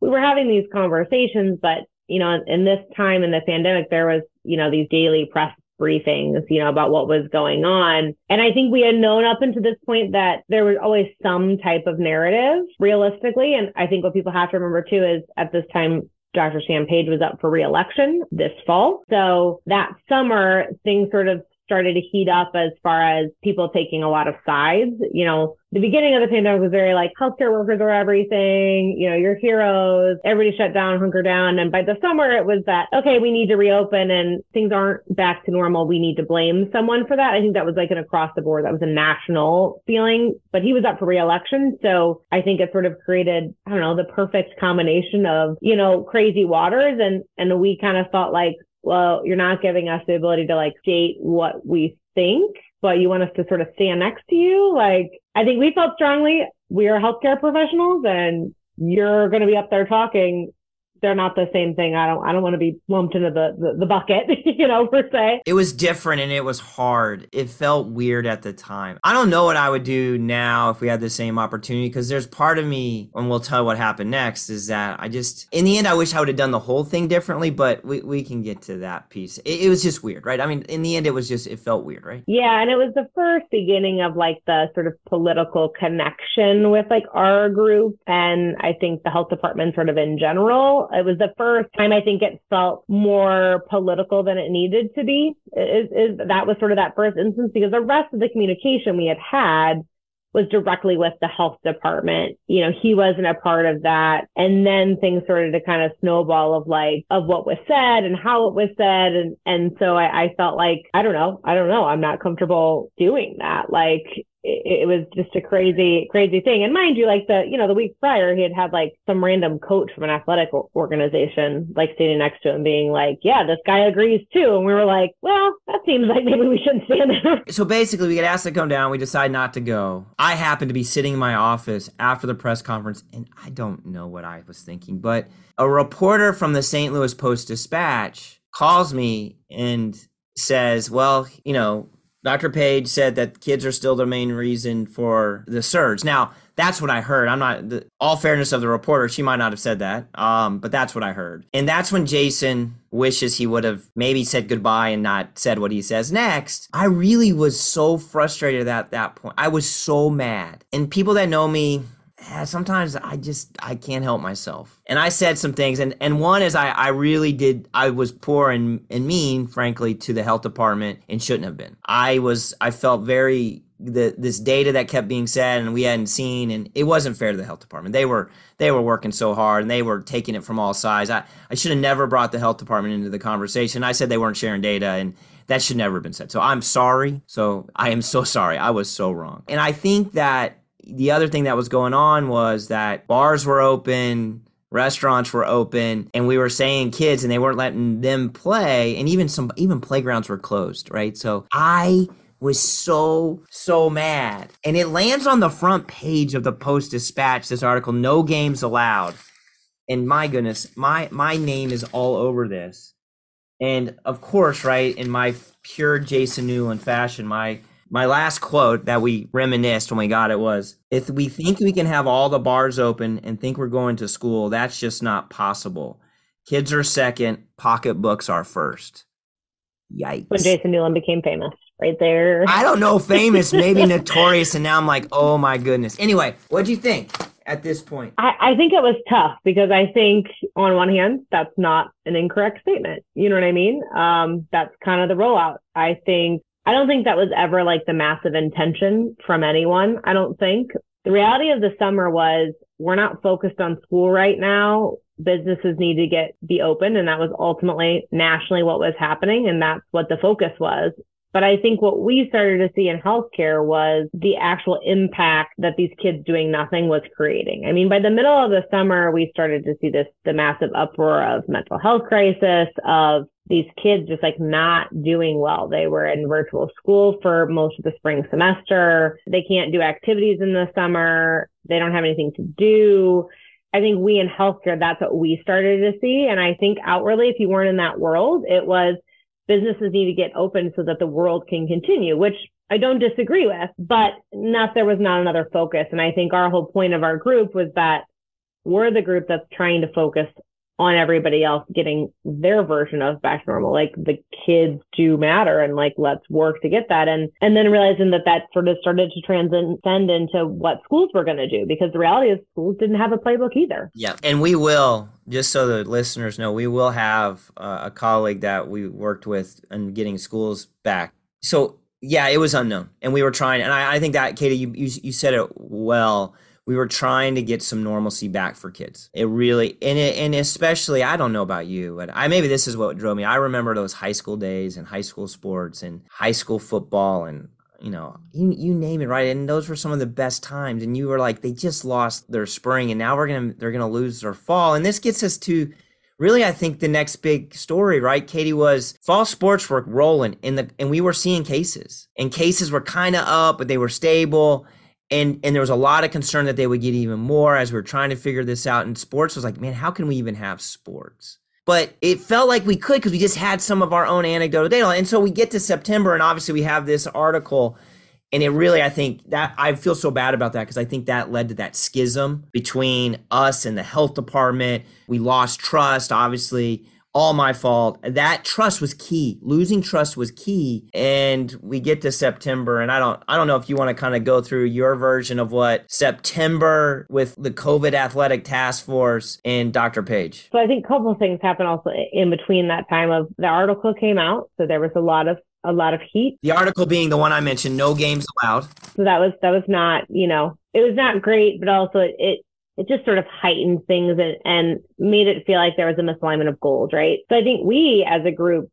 we were having these conversations but you know in this time in the pandemic there was you know these daily press briefings, you know, about what was going on. And I think we had known up until this point that there was always some type of narrative realistically. And I think what people have to remember too is at this time, Dr. Sam Page was up for reelection this fall. So that summer, things sort of started to heat up as far as people taking a lot of sides. You know, the beginning of the pandemic was very like healthcare workers are everything, you know, your heroes, everybody shut down, hunker down. And by the summer, it was that, okay, we need to reopen and things aren't back to normal. We need to blame someone for that. I think that was like an across the board. That was a national feeling, but he was up for reelection. So I think it sort of created, I don't know, the perfect combination of, you know, crazy waters. And, and we kind of felt like, well, you're not giving us the ability to like state what we think, but you want us to sort of stand next to you. Like, I think we felt strongly we are healthcare professionals and you're going to be up there talking they're not the same thing. I don't I don't want to be lumped into the, the, the bucket, you know, per se. It was different and it was hard. It felt weird at the time. I don't know what I would do now if we had the same opportunity because there's part of me, and we'll tell what happened next, is that I just in the end I wish I would have done the whole thing differently, but we, we can get to that piece. It, it was just weird, right? I mean, in the end it was just it felt weird, right? Yeah, and it was the first beginning of like the sort of political connection with like our group and I think the health department sort of in general it was the first time I think it felt more political than it needed to be. Is, is that was sort of that first instance because the rest of the communication we had had was directly with the health department. You know, he wasn't a part of that. And then things started to kind of snowball of like, of what was said and how it was said. And, and so I, I felt like, I don't know, I don't know, I'm not comfortable doing that. Like, it, it was just a crazy, crazy thing. And mind you, like the, you know, the week prior, he had had like some random coach from an athletic organization, like standing next to him being like, yeah, this guy agrees too. And we were like, well, that seems like maybe we shouldn't stand there. So basically, we get asked to come down. We decide not to go. I happen to be sitting in my office after the press conference, and I don't know what I was thinking, but a reporter from the St. Louis Post Dispatch calls me and says, well, you know, Dr. Page said that kids are still the main reason for the surge. Now, that's what I heard. I'm not the, all fairness of the reporter, she might not have said that. Um, but that's what I heard. And that's when Jason wishes he would have maybe said goodbye and not said what he says next. I really was so frustrated at that point. I was so mad. And people that know me, Ah, sometimes I just I can't help myself. And I said some things and and one is I I really did I was poor and and mean frankly to the health department and shouldn't have been. I was I felt very the this data that kept being said and we hadn't seen and it wasn't fair to the health department. They were they were working so hard and they were taking it from all sides. I I should have never brought the health department into the conversation. I said they weren't sharing data and that should never have been said. So I'm sorry. So I am so sorry. I was so wrong. And I think that the other thing that was going on was that bars were open, restaurants were open, and we were saying kids and they weren't letting them play, and even some even playgrounds were closed, right? So I was so so mad. And it lands on the front page of the Post Dispatch this article, no games allowed. And my goodness, my my name is all over this. And of course, right, in my pure Jason Newland fashion, my my last quote that we reminisced when we got it was if we think we can have all the bars open and think we're going to school, that's just not possible. Kids are second, pocketbooks are first. Yikes. When Jason Newland became famous, right there. I don't know, famous, maybe notorious, and now I'm like, oh my goodness. Anyway, what do you think at this point? I, I think it was tough because I think on one hand, that's not an incorrect statement. You know what I mean? Um, that's kind of the rollout. I think I don't think that was ever like the massive intention from anyone. I don't think. The reality of the summer was we're not focused on school right now. Businesses need to get be open. And that was ultimately nationally what was happening. And that's what the focus was. But I think what we started to see in healthcare was the actual impact that these kids doing nothing was creating. I mean, by the middle of the summer, we started to see this, the massive uproar of mental health crisis, of these kids just like not doing well. They were in virtual school for most of the spring semester. They can't do activities in the summer. They don't have anything to do. I think we in healthcare, that's what we started to see. And I think outwardly, if you weren't in that world, it was businesses need to get open so that the world can continue, which I don't disagree with, but not there was not another focus. And I think our whole point of our group was that we're the group that's trying to focus on everybody else getting their version of back normal. Like the kids do matter and like let's work to get that. And and then realizing that that sort of started to transcend into what schools were going to do because the reality is schools didn't have a playbook either. Yeah, and we will just so the listeners know, we will have uh, a colleague that we worked with in getting schools back. So yeah, it was unknown, and we were trying. And I, I think that Katie, you, you you said it well we were trying to get some normalcy back for kids. It really, and it, and especially, I don't know about you, but I maybe this is what drove me. I remember those high school days and high school sports and high school football and you know, you, you name it, right? And those were some of the best times. And you were like, they just lost their spring, and now we're gonna they're gonna lose their fall. And this gets us to really, I think the next big story, right, Katie, was fall sports were rolling in the and we were seeing cases. And cases were kind of up, but they were stable and and there was a lot of concern that they would get even more as we were trying to figure this out. And sports was like man how can we even have sports? But it felt like we could because we just had some of our own anecdotal data. And so we get to september and obviously we have this article and it really i think that i feel so bad about that because i think that led to that schism between us and the health department. We lost trust obviously all my fault. That trust was key. Losing trust was key. And we get to September and I don't I don't know if you want to kind of go through your version of what September with the COVID athletic task force and Dr. Page. So I think a couple of things happened also in between that time of the article came out. So there was a lot of a lot of heat. The article being the one I mentioned, no games allowed. So that was that was not, you know, it was not great, but also it, it it just sort of heightened things and, and made it feel like there was a misalignment of goals, right? So I think we as a group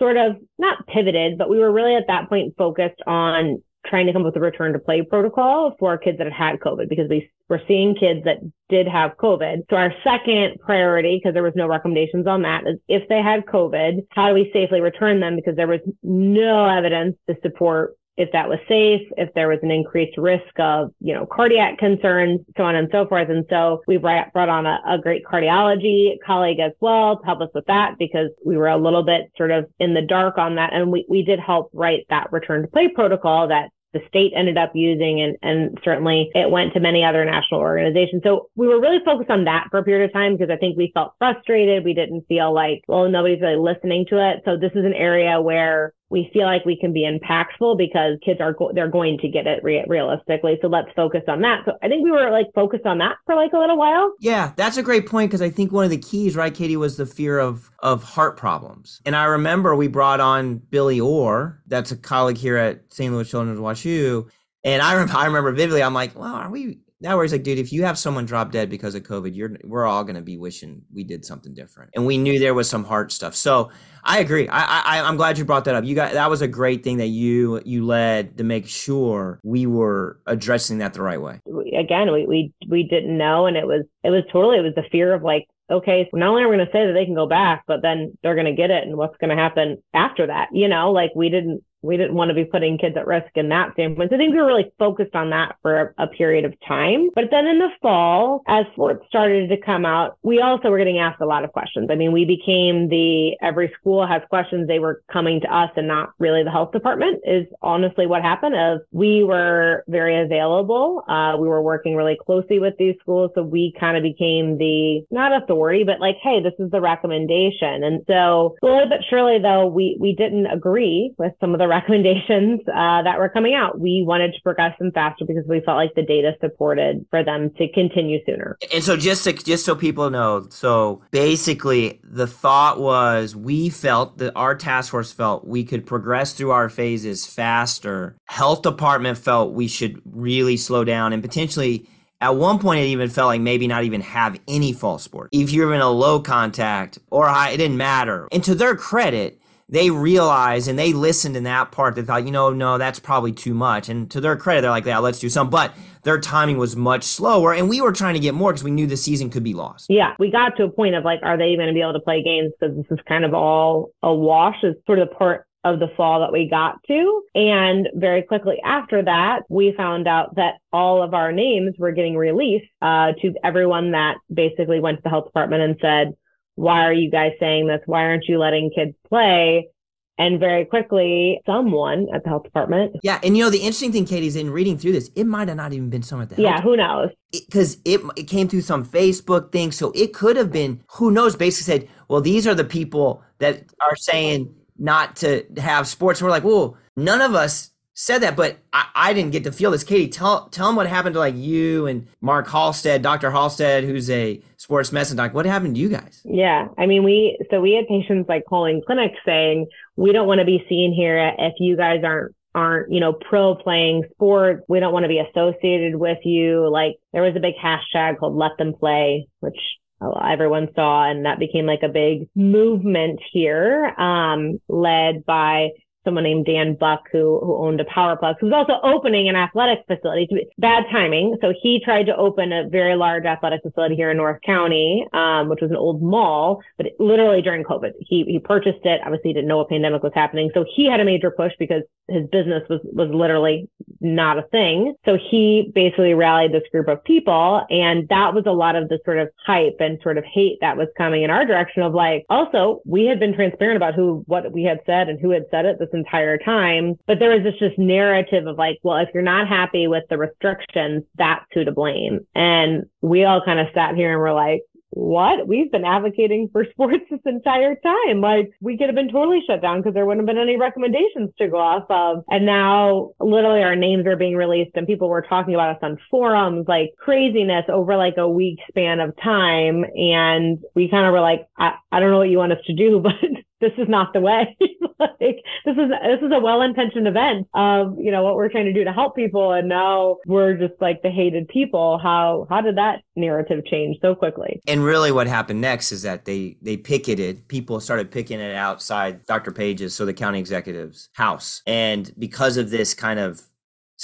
sort of not pivoted, but we were really at that point focused on trying to come up with a return to play protocol for kids that had had COVID because we were seeing kids that did have COVID. So our second priority, because there was no recommendations on that, is if they had COVID, how do we safely return them? Because there was no evidence to support if that was safe, if there was an increased risk of, you know, cardiac concerns, so on and so forth. And so we brought on a, a, great cardiology colleague as well to help us with that because we were a little bit sort of in the dark on that. And we, we did help write that return to play protocol that the state ended up using and, and certainly it went to many other national organizations. So we were really focused on that for a period of time because I think we felt frustrated. We didn't feel like, well, nobody's really listening to it. So this is an area where we feel like we can be impactful because kids are go- they're going to get it re- realistically. So let's focus on that. So I think we were like focused on that for like a little while. Yeah, that's a great point because I think one of the keys, right, Katie, was the fear of of heart problems. And I remember we brought on Billy Orr, that's a colleague here at St. Louis Children's WashU. And I remember, I remember vividly, I'm like, well, are we now where he's like, dude, if you have someone drop dead because of COVID, you're we're all gonna be wishing we did something different. And we knew there was some heart stuff. So I agree. I, I I'm glad you brought that up. You got that was a great thing that you you led to make sure we were addressing that the right way. Again, we we we didn't know, and it was it was totally it was the fear of like okay, so not only are we going to say that they can go back, but then they're going to get it and what's going to happen after that, you know, like we didn't, we didn't want to be putting kids at risk in that standpoint. So I think we were really focused on that for a, a, period of time. But then in the fall, as sports started to come out, we also were getting asked a lot of questions. I mean, we became the every school has questions. They were coming to us and not really the health department is honestly what happened Of we were very available. Uh, we were working really closely with these schools. So we kind of became the not authority, but like, hey, this is the recommendation. And so slowly but surely though, we, we didn't agree with some of the recommendations uh, that were coming out. We wanted to progress them faster because we felt like the data supported for them to continue sooner. And so just to, just so people know, so basically the thought was we felt that our task force felt we could progress through our phases faster. Health department felt we should really slow down and potentially at one point, it even felt like maybe not even have any fall sport. If you're in a low contact or high, it didn't matter. And to their credit, they realized and they listened in that part. They thought, you know, no, that's probably too much. And to their credit, they're like, yeah, let's do some. But their timing was much slower. And we were trying to get more because we knew the season could be lost. Yeah. We got to a point of like, are they going to be able to play games? Because this is kind of all a wash. Is sort of the part of the fall that we got to. And very quickly after that, we found out that all of our names were getting released uh, to everyone that basically went to the health department and said, why are you guys saying this? Why aren't you letting kids play? And very quickly, someone at the health department. Yeah. And you know, the interesting thing, Katie, is in reading through this, it might have not even been someone at the Yeah, who knows? Because it, it, it came through some Facebook thing. So it could have been, who knows, basically said, well, these are the people that are saying not to have sports. And we're like, well, none of us said that, but I, I, didn't get to feel this. Katie, tell tell them what happened to like you and Mark Halstead, Dr. Halstead, who's a sports medicine doc. What happened to you guys? Yeah, I mean, we so we had patients like calling clinics saying we don't want to be seen here if you guys aren't aren't you know pro playing sports. We don't want to be associated with you. Like there was a big hashtag called Let Them Play, which everyone saw and that became like a big movement here um, led by someone named Dan Buck who who owned a Powerplex, who was also opening an athletic facility. Bad timing. So he tried to open a very large athletic facility here in North County, um, which was an old mall, but it, literally during COVID, he he purchased it. Obviously, he didn't know a pandemic was happening, so he had a major push because his business was was literally not a thing. So he basically rallied this group of people, and that was a lot of the sort of hype and sort of hate that was coming in our direction of like, also we had been transparent about who what we had said and who had said it this entire time. But there was this just narrative of like, well, if you're not happy with the restrictions, that's who to blame. And we all kind of sat here and were like, what? We've been advocating for sports this entire time. Like we could have been totally shut down because there wouldn't have been any recommendations to go off of. And now literally our names are being released and people were talking about us on forums, like craziness over like a week span of time. And we kind of were like, I, I don't know what you want us to do, but this is not the way. like this is this is a well-intentioned event of you know what we're trying to do to help people, and now we're just like the hated people. How how did that narrative change so quickly? And really, what happened next is that they they picketed. People started picketing it outside Dr. Page's, so the county executive's house, and because of this kind of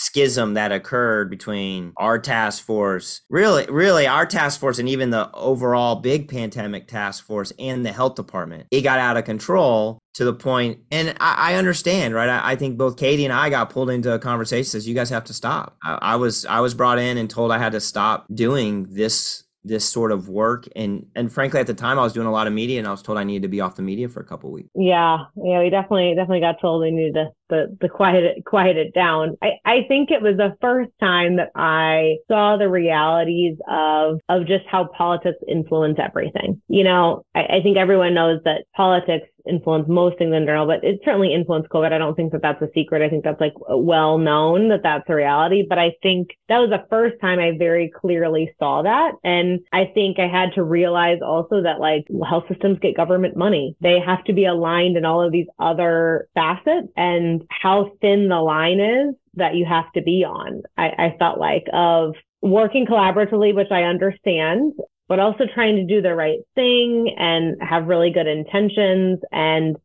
schism that occurred between our task force really really our task force and even the overall big pandemic task force and the health department it got out of control to the point and i, I understand right? I, I, think both katie and i got pulled into a conversation says you guys have to stop. I, I was i was brought in and told i had to stop doing this this sort of work and and frankly at the time I was doing a lot of media and I was told I needed to be off the media for a couple weeks. Yeah, yeah, we definitely definitely got told we needed to the the quiet it quiet it down. I I think it was the first time that I saw the realities of of just how politics influence everything. You know, I, I think everyone knows that politics influence most things in general, but it certainly influenced COVID. I don't think that that's a secret. I think that's like well known that that's a reality. But I think that was the first time I very clearly saw that. And I think I had to realize also that like health systems get government money. They have to be aligned in all of these other facets and how thin the line is that you have to be on. I, I felt like of working collaboratively, which I understand, but also trying to do the right thing and have really good intentions and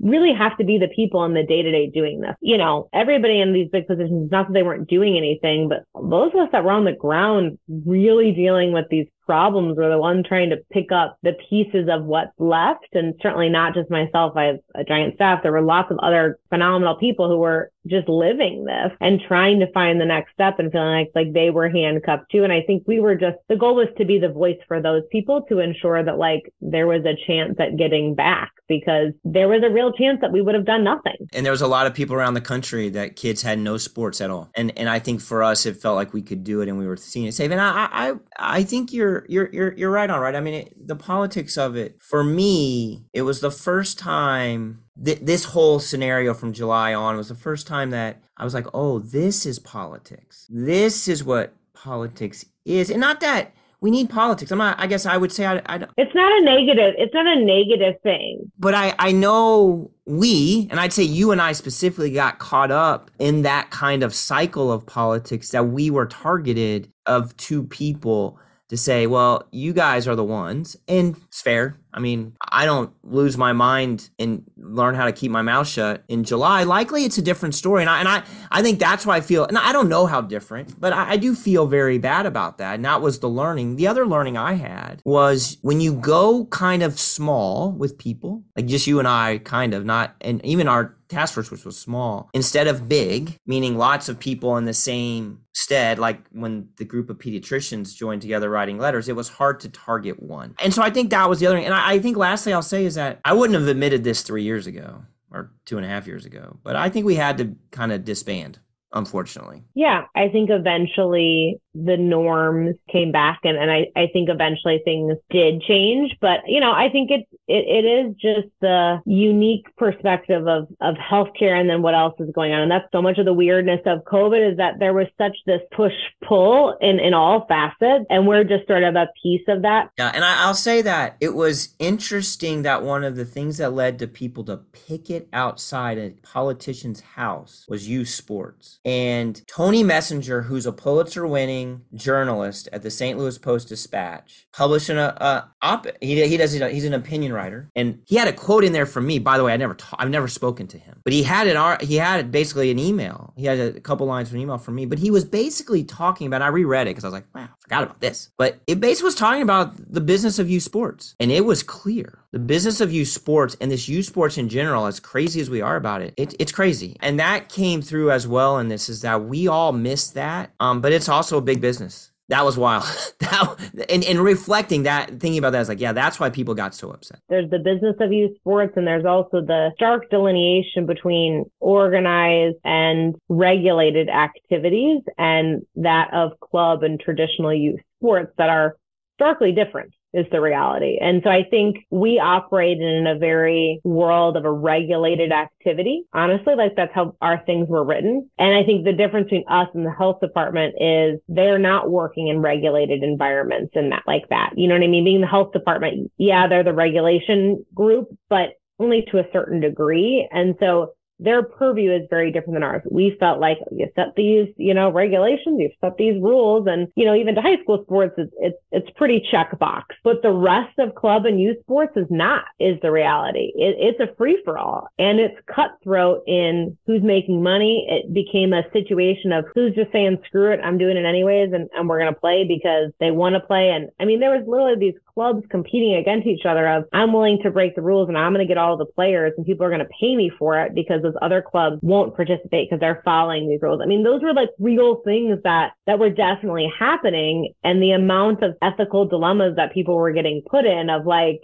really have to be the people in the day to day doing this. You know, everybody in these big positions, not that they weren't doing anything, but those of us that were on the ground really dealing with these problems were the one trying to pick up the pieces of what's left. And certainly not just myself. I have a giant staff. There were lots of other phenomenal people who were just living this and trying to find the next step and feeling like, like they were handcuffed too. And I think we were just, the goal was to be the voice for those people to ensure that like there was a chance at getting back because there was a real chance that we would have done nothing. And there was a lot of people around the country that kids had no sports at all. And, and I think for us, it felt like we could do it and we were seeing it safe. And I, I, I think you're, you're you're you're right on right. I mean, it, the politics of it for me, it was the first time th- this whole scenario from July on was the first time that I was like, oh, this is politics. This is what politics is, and not that we need politics. I'm not. I guess I would say I. I it's not a negative. It's not a negative thing. But I I know we and I'd say you and I specifically got caught up in that kind of cycle of politics that we were targeted of two people to say, well, you guys are the ones, and it's fair. I mean, I don't lose my mind and learn how to keep my mouth shut in July. Likely, it's a different story, and I and I, I think that's why I feel. And I don't know how different, but I, I do feel very bad about that. And that was the learning. The other learning I had was when you go kind of small with people, like just you and I, kind of not, and even our task force, which was small, instead of big, meaning lots of people in the same stead, like when the group of pediatricians joined together writing letters, it was hard to target one. And so I think that was the other thing. And I, I think lastly, I'll say is that I wouldn't have admitted this three years ago or two and a half years ago, but I think we had to kind of disband unfortunately. Yeah, I think eventually the norms came back and, and I, I think eventually things did change. But, you know, I think it, it, it is just the unique perspective of, of healthcare and then what else is going on. And that's so much of the weirdness of COVID is that there was such this push pull in, in all facets. And we're just sort of a piece of that. Yeah. And I, I'll say that it was interesting that one of the things that led to people to picket outside a politician's house was youth sports. And Tony Messenger, who's a Pulitzer winning journalist at the St. Louis Post Dispatch, publishing a, uh, op he, he does he's an opinion writer. And he had a quote in there from me by the way i never ta- i've never spoken to him. But he had an he had basically an email. He had a couple lines from an email from me but he was basically talking about i reread it because i was like wow I forgot about this. But it basically was talking about the business of youth sports. And it was clear the business of youth sports and this youth sports in general as crazy as we are about it, it it's crazy and that came through as well in this is that we all miss that um, but it's also a big business that was wild. that, and, and reflecting that, thinking about that, is like, yeah, that's why people got so upset. There's the business of youth sports, and there's also the stark delineation between organized and regulated activities and that of club and traditional youth sports that are starkly different is the reality. And so I think we operate in a very world of a regulated activity. Honestly, like that's how our things were written. And I think the difference between us and the health department is they're not working in regulated environments and that like that. You know what I mean? Being the health department, yeah, they're the regulation group, but only to a certain degree. And so their purview is very different than ours. We felt like you set these, you know, regulations, you've set these rules, and you know, even to high school sports, it's it's it's pretty checkbox. But the rest of club and youth sports is not. Is the reality? It, it's a free for all, and it's cutthroat in who's making money. It became a situation of who's just saying screw it, I'm doing it anyways, and and we're gonna play because they want to play. And I mean, there was literally these clubs competing against each other of I'm willing to break the rules and I'm going to get all the players and people are going to pay me for it because those other clubs won't participate because they're following these rules. I mean, those were like real things that that were definitely happening and the amount of ethical dilemmas that people were getting put in of like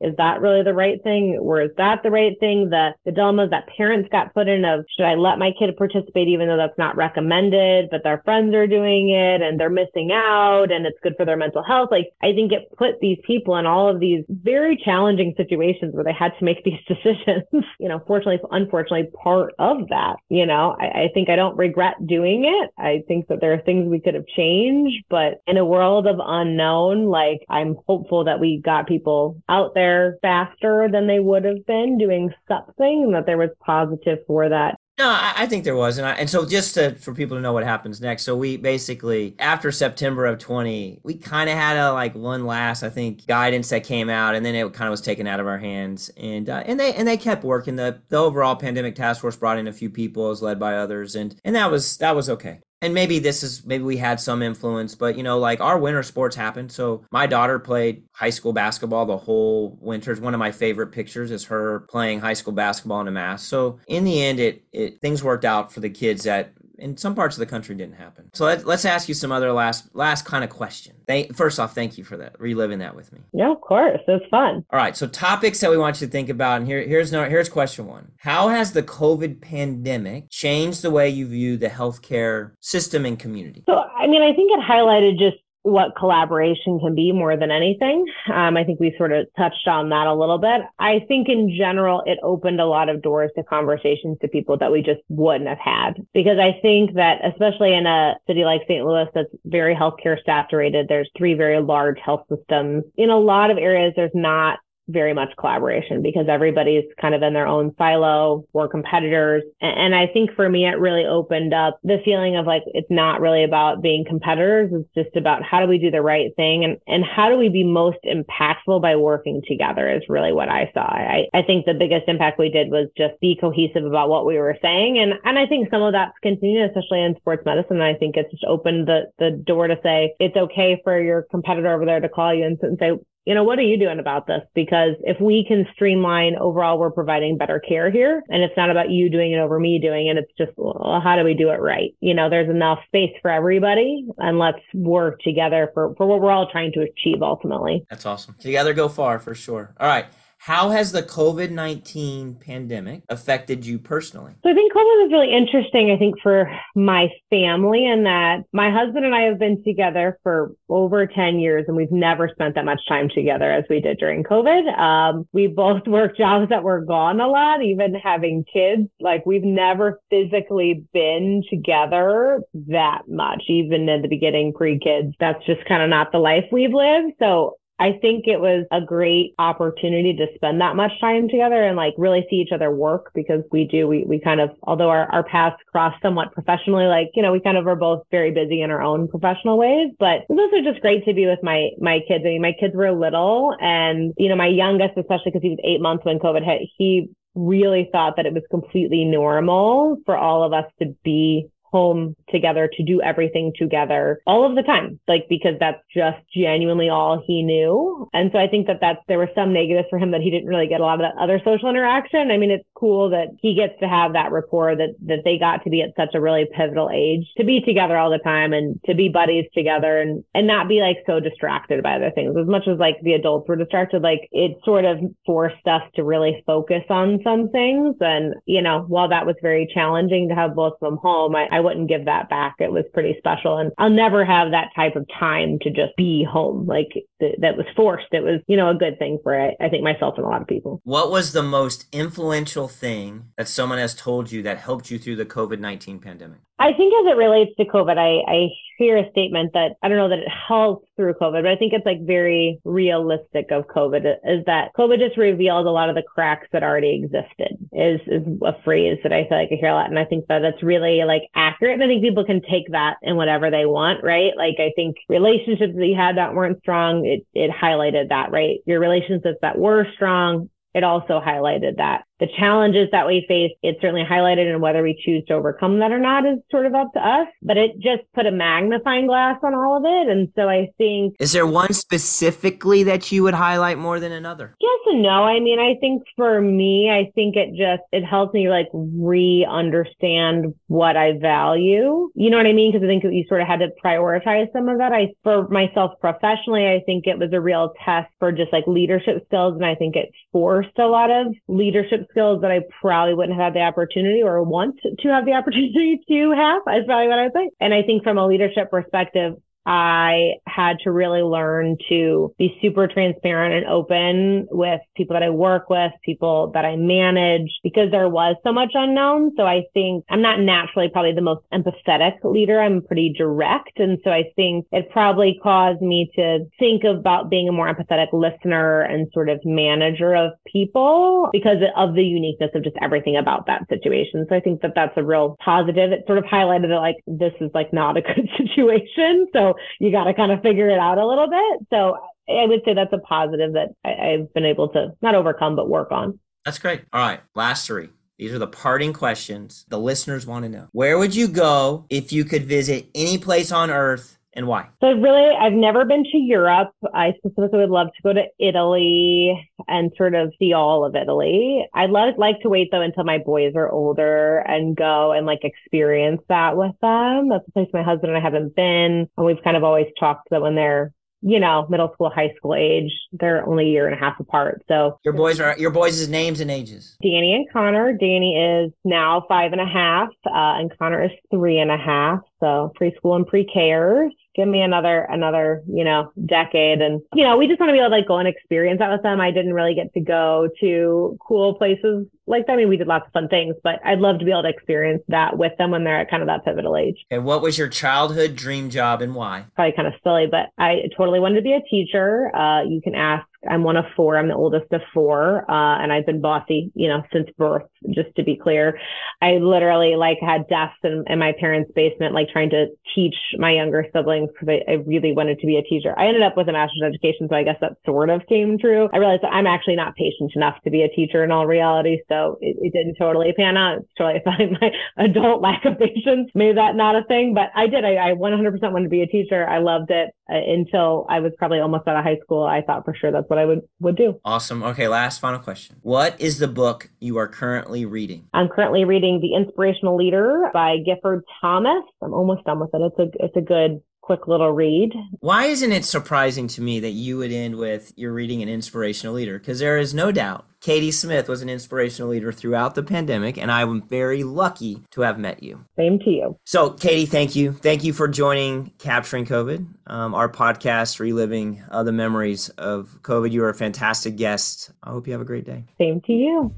is that really the right thing? Or is that the right thing? The, the dilemmas that parents got put in of, should I let my kid participate even though that's not recommended, but their friends are doing it and they're missing out and it's good for their mental health? Like, I think it put these people in all of these very challenging situations where they had to make these decisions. you know, fortunately, unfortunately, part of that, you know, I, I think I don't regret doing it. I think that there are things we could have changed, but in a world of unknown, like I'm hopeful that we got people out there there faster than they would have been doing something that there was positive for that. No, I think there was, and I, and so just to, for people to know what happens next. So we basically after September of twenty, we kind of had a like one last, I think, guidance that came out, and then it kind of was taken out of our hands, and uh, and they and they kept working. The the overall pandemic task force brought in a few people, as led by others, and and that was that was okay and maybe this is maybe we had some influence but you know like our winter sports happened. So my daughter played high school basketball the whole winter. One of my favorite pictures is her playing high school basketball in a mask. So in the end it, it things worked out for the kids that in some parts of the country didn't happen. So let, us ask you some other last last kind of question. Thank, first off, thank you for that reliving that with me. Yeah, of course, it was fun. All right, so topics that we want you to think about, and here here's no here's question one: How has the COVID pandemic changed the way you view the healthcare system and community? So, I mean, I think it highlighted just what collaboration can be more than anything. Um, I think we sort of touched on that a little bit. I think in general, it opened a lot of doors to conversations to people that we just wouldn't have had. Because I think that, especially in a city like St. Louis that's very healthcare saturated, there's three very large health systems. In a lot of areas, there's not very much collaboration because everybody's kind of in their own silo. We're competitors. And I think for me, it really opened up the feeling of like, it's not really about being competitors. It's just about how do we do the right thing and, and how do we be most impactful by working together is really what I saw. I, I think the biggest impact we did was just be cohesive about what we were saying. And, and I think some of that's continued, especially in sports medicine. I think it's just opened the, the door to say it's okay for your competitor over there to call you and, and say, you know, what are you doing about this? Because if we can streamline overall, we're providing better care here. And it's not about you doing it over me doing it. It's just, well, how do we do it right? You know, there's enough space for everybody and let's work together for, for what we're all trying to achieve ultimately. That's awesome. Together go far for sure. All right. How has the COVID 19 pandemic affected you personally? So I think COVID was really interesting, I think, for my family, and that my husband and I have been together for over 10 years and we've never spent that much time together as we did during COVID. Um, we both work jobs that were gone a lot, even having kids. Like we've never physically been together that much, even in the beginning pre kids. That's just kind of not the life we've lived. So I think it was a great opportunity to spend that much time together and like really see each other work because we do, we, we kind of, although our, our paths cross somewhat professionally, like, you know, we kind of are both very busy in our own professional ways, but it was also just great to be with my, my kids. I mean, my kids were little and, you know, my youngest, especially because he was eight months when COVID hit, he really thought that it was completely normal for all of us to be home together to do everything together all of the time, like because that's just genuinely all he knew. And so I think that that's, there were some negatives for him that he didn't really get a lot of that other social interaction. I mean, it's cool that he gets to have that rapport that, that they got to be at such a really pivotal age to be together all the time and to be buddies together and, and not be like so distracted by other things. As much as like the adults were distracted, like it sort of forced us to really focus on some things. And, you know, while that was very challenging to have both of them home, I, I wouldn't give that back. It was pretty special. And I'll never have that type of time to just be home. Like th- that was forced. It was, you know, a good thing for I, I think myself and a lot of people. What was the most influential thing that someone has told you that helped you through the COVID 19 pandemic? I think as it relates to COVID, I, I hear a statement that I don't know that it helps through COVID, but I think it's like very realistic of COVID is that COVID just revealed a lot of the cracks that already existed is, is a phrase that I feel like I hear a lot. And I think that that's really like accurate. And I think people can take that in whatever they want, right? Like I think relationships that you had that weren't strong, it, it highlighted that, right? Your relationships that were strong, it also highlighted that the challenges that we face, it certainly highlighted and whether we choose to overcome that or not is sort of up to us, but it just put a magnifying glass on all of it. And so I think. Is there one specifically that you would highlight more than another? Yes and no. I mean, I think for me, I think it just, it helps me like re-understand what I value. You know what I mean? Cause I think you sort of had to prioritize some of that. I, for myself professionally, I think it was a real test for just like leadership skills. And I think it forced a lot of leadership skills that I probably wouldn't have had the opportunity or want to have the opportunity to have is probably what I would say. And I think from a leadership perspective, I had to really learn to be super transparent and open with people that I work with, people that I manage, because there was so much unknown. So I think I'm not naturally probably the most empathetic leader. I'm pretty direct. And so I think it probably caused me to think about being a more empathetic listener and sort of manager of people because of the uniqueness of just everything about that situation. So I think that that's a real positive. It sort of highlighted that like this is like not a good situation. So you got to kind of figure it out a little bit. So I would say that's a positive that I, I've been able to not overcome, but work on. That's great. All right. Last three. These are the parting questions the listeners want to know. Where would you go if you could visit any place on earth and why? So really, I've never been to Europe. I specifically would love to go to Italy and sort of see all of Italy. I'd love, like to wait though until my boys are older and go and like experience that with them. That's a place my husband and I haven't been. And we've kind of always talked that when they're you know, middle school, high school age. They're only a year and a half apart. So your boys are your boys' names and ages. Danny and Connor. Danny is now five and a half, uh, and Connor is three and a half. So preschool and pre-Kers give me another another you know decade. And you know we just want to be able to like go and experience that with them. I didn't really get to go to cool places like i mean we did lots of fun things but i'd love to be able to experience that with them when they're at kind of that pivotal age and what was your childhood dream job and why probably kind of silly but i totally wanted to be a teacher uh, you can ask I'm one of four. I'm the oldest of four. Uh, and I've been bossy, you know, since birth, just to be clear. I literally like had desks in, in my parents' basement, like trying to teach my younger siblings because I, I, really wanted to be a teacher. I ended up with a master's in education. So I guess that sort of came true. I realized that I'm actually not patient enough to be a teacher in all reality. So it, it didn't totally pan out. It's totally fine. My adult lack of patience made that not a thing, but I did. I, I 100% wanted to be a teacher. I loved it uh, until I was probably almost out of high school. I thought for sure that's what I would would do. Awesome. Okay, last final question. What is the book you are currently reading? I'm currently reading The Inspirational Leader by Gifford Thomas. I'm almost done with it. It's a it's a good quick little read. Why isn't it surprising to me that you would end with you're reading an inspirational leader? Because there is no doubt Katie Smith was an inspirational leader throughout the pandemic, and I'm very lucky to have met you. Same to you. So, Katie, thank you. Thank you for joining Capturing COVID, um, our podcast, reliving uh, the memories of COVID. You are a fantastic guest. I hope you have a great day. Same to you.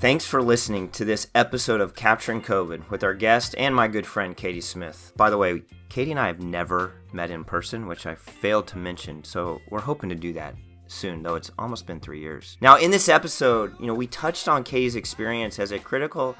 Thanks for listening to this episode of Capturing COVID with our guest and my good friend Katie Smith. By the way, Katie and I have never met in person, which I failed to mention, so we're hoping to do that soon, though it's almost been three years. Now, in this episode, you know, we touched on Katie's experience as a critical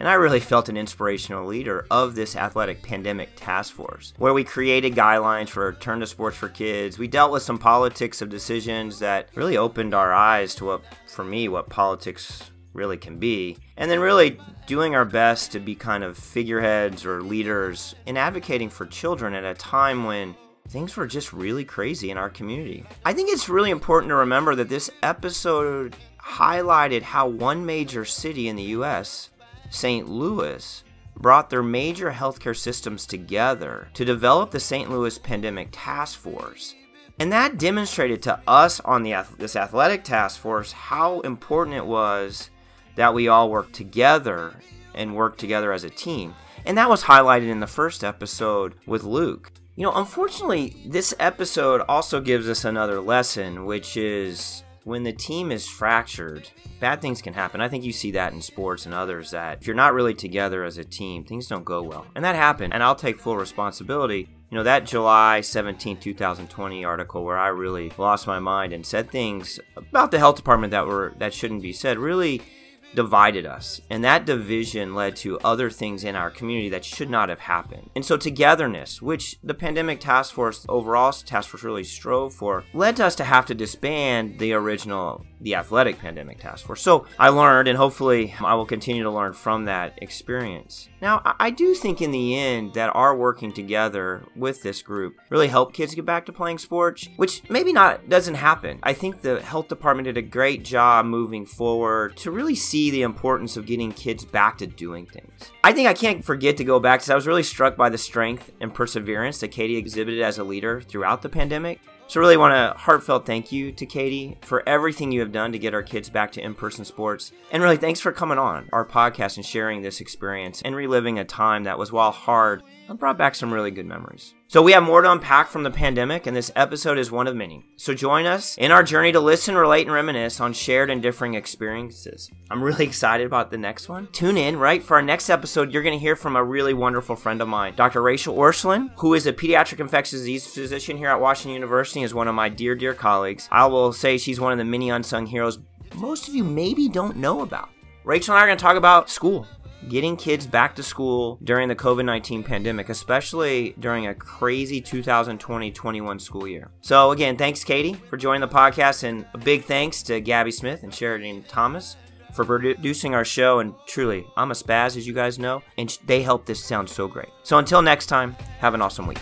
and I really felt an inspirational leader of this athletic pandemic task force, where we created guidelines for Turn to Sports for Kids. We dealt with some politics of decisions that really opened our eyes to what, for me, what politics really can be. And then really doing our best to be kind of figureheads or leaders in advocating for children at a time when things were just really crazy in our community. I think it's really important to remember that this episode highlighted how one major city in the US, St. Louis, brought their major healthcare systems together to develop the St. Louis Pandemic Task Force. And that demonstrated to us on the this athletic task force how important it was that we all work together and work together as a team. And that was highlighted in the first episode with Luke. You know, unfortunately, this episode also gives us another lesson, which is when the team is fractured, bad things can happen. I think you see that in sports and others that if you're not really together as a team, things don't go well. And that happened. And I'll take full responsibility. You know, that July 17, 2020 article where I really lost my mind and said things about the health department that were that shouldn't be said really divided us. And that division led to other things in our community that should not have happened. And so togetherness, which the pandemic task force overall task force really strove for, led us to have to disband the original the athletic pandemic task force. So I learned, and hopefully I will continue to learn from that experience. Now, I do think in the end that our working together with this group really helped kids get back to playing sports, which maybe not doesn't happen. I think the health department did a great job moving forward to really see the importance of getting kids back to doing things. I think I can't forget to go back because I was really struck by the strength and perseverance that Katie exhibited as a leader throughout the pandemic. So, really want a heartfelt thank you to Katie for everything you have done to get our kids back to in person sports. And really, thanks for coming on our podcast and sharing this experience and reliving a time that was, while hard, brought back some really good memories. So, we have more to unpack from the pandemic, and this episode is one of many. So, join us in our journey to listen, relate, and reminisce on shared and differing experiences. I'm really excited about the next one. Tune in, right? For our next episode, you're going to hear from a really wonderful friend of mine, Dr. Rachel Orscheln, who is a pediatric infectious disease physician here at Washington University, is one of my dear, dear colleagues. I will say she's one of the many unsung heroes most of you maybe don't know about. Rachel and I are going to talk about school getting kids back to school during the COVID 19 pandemic, especially during a crazy 2020 21 school year. So, again, thanks, Katie, for joining the podcast, and a big thanks to Gabby Smith and Sheridan Thomas for producing our show. And truly, I'm a spaz, as you guys know, and they help this sound so great. So, until next time, have an awesome week.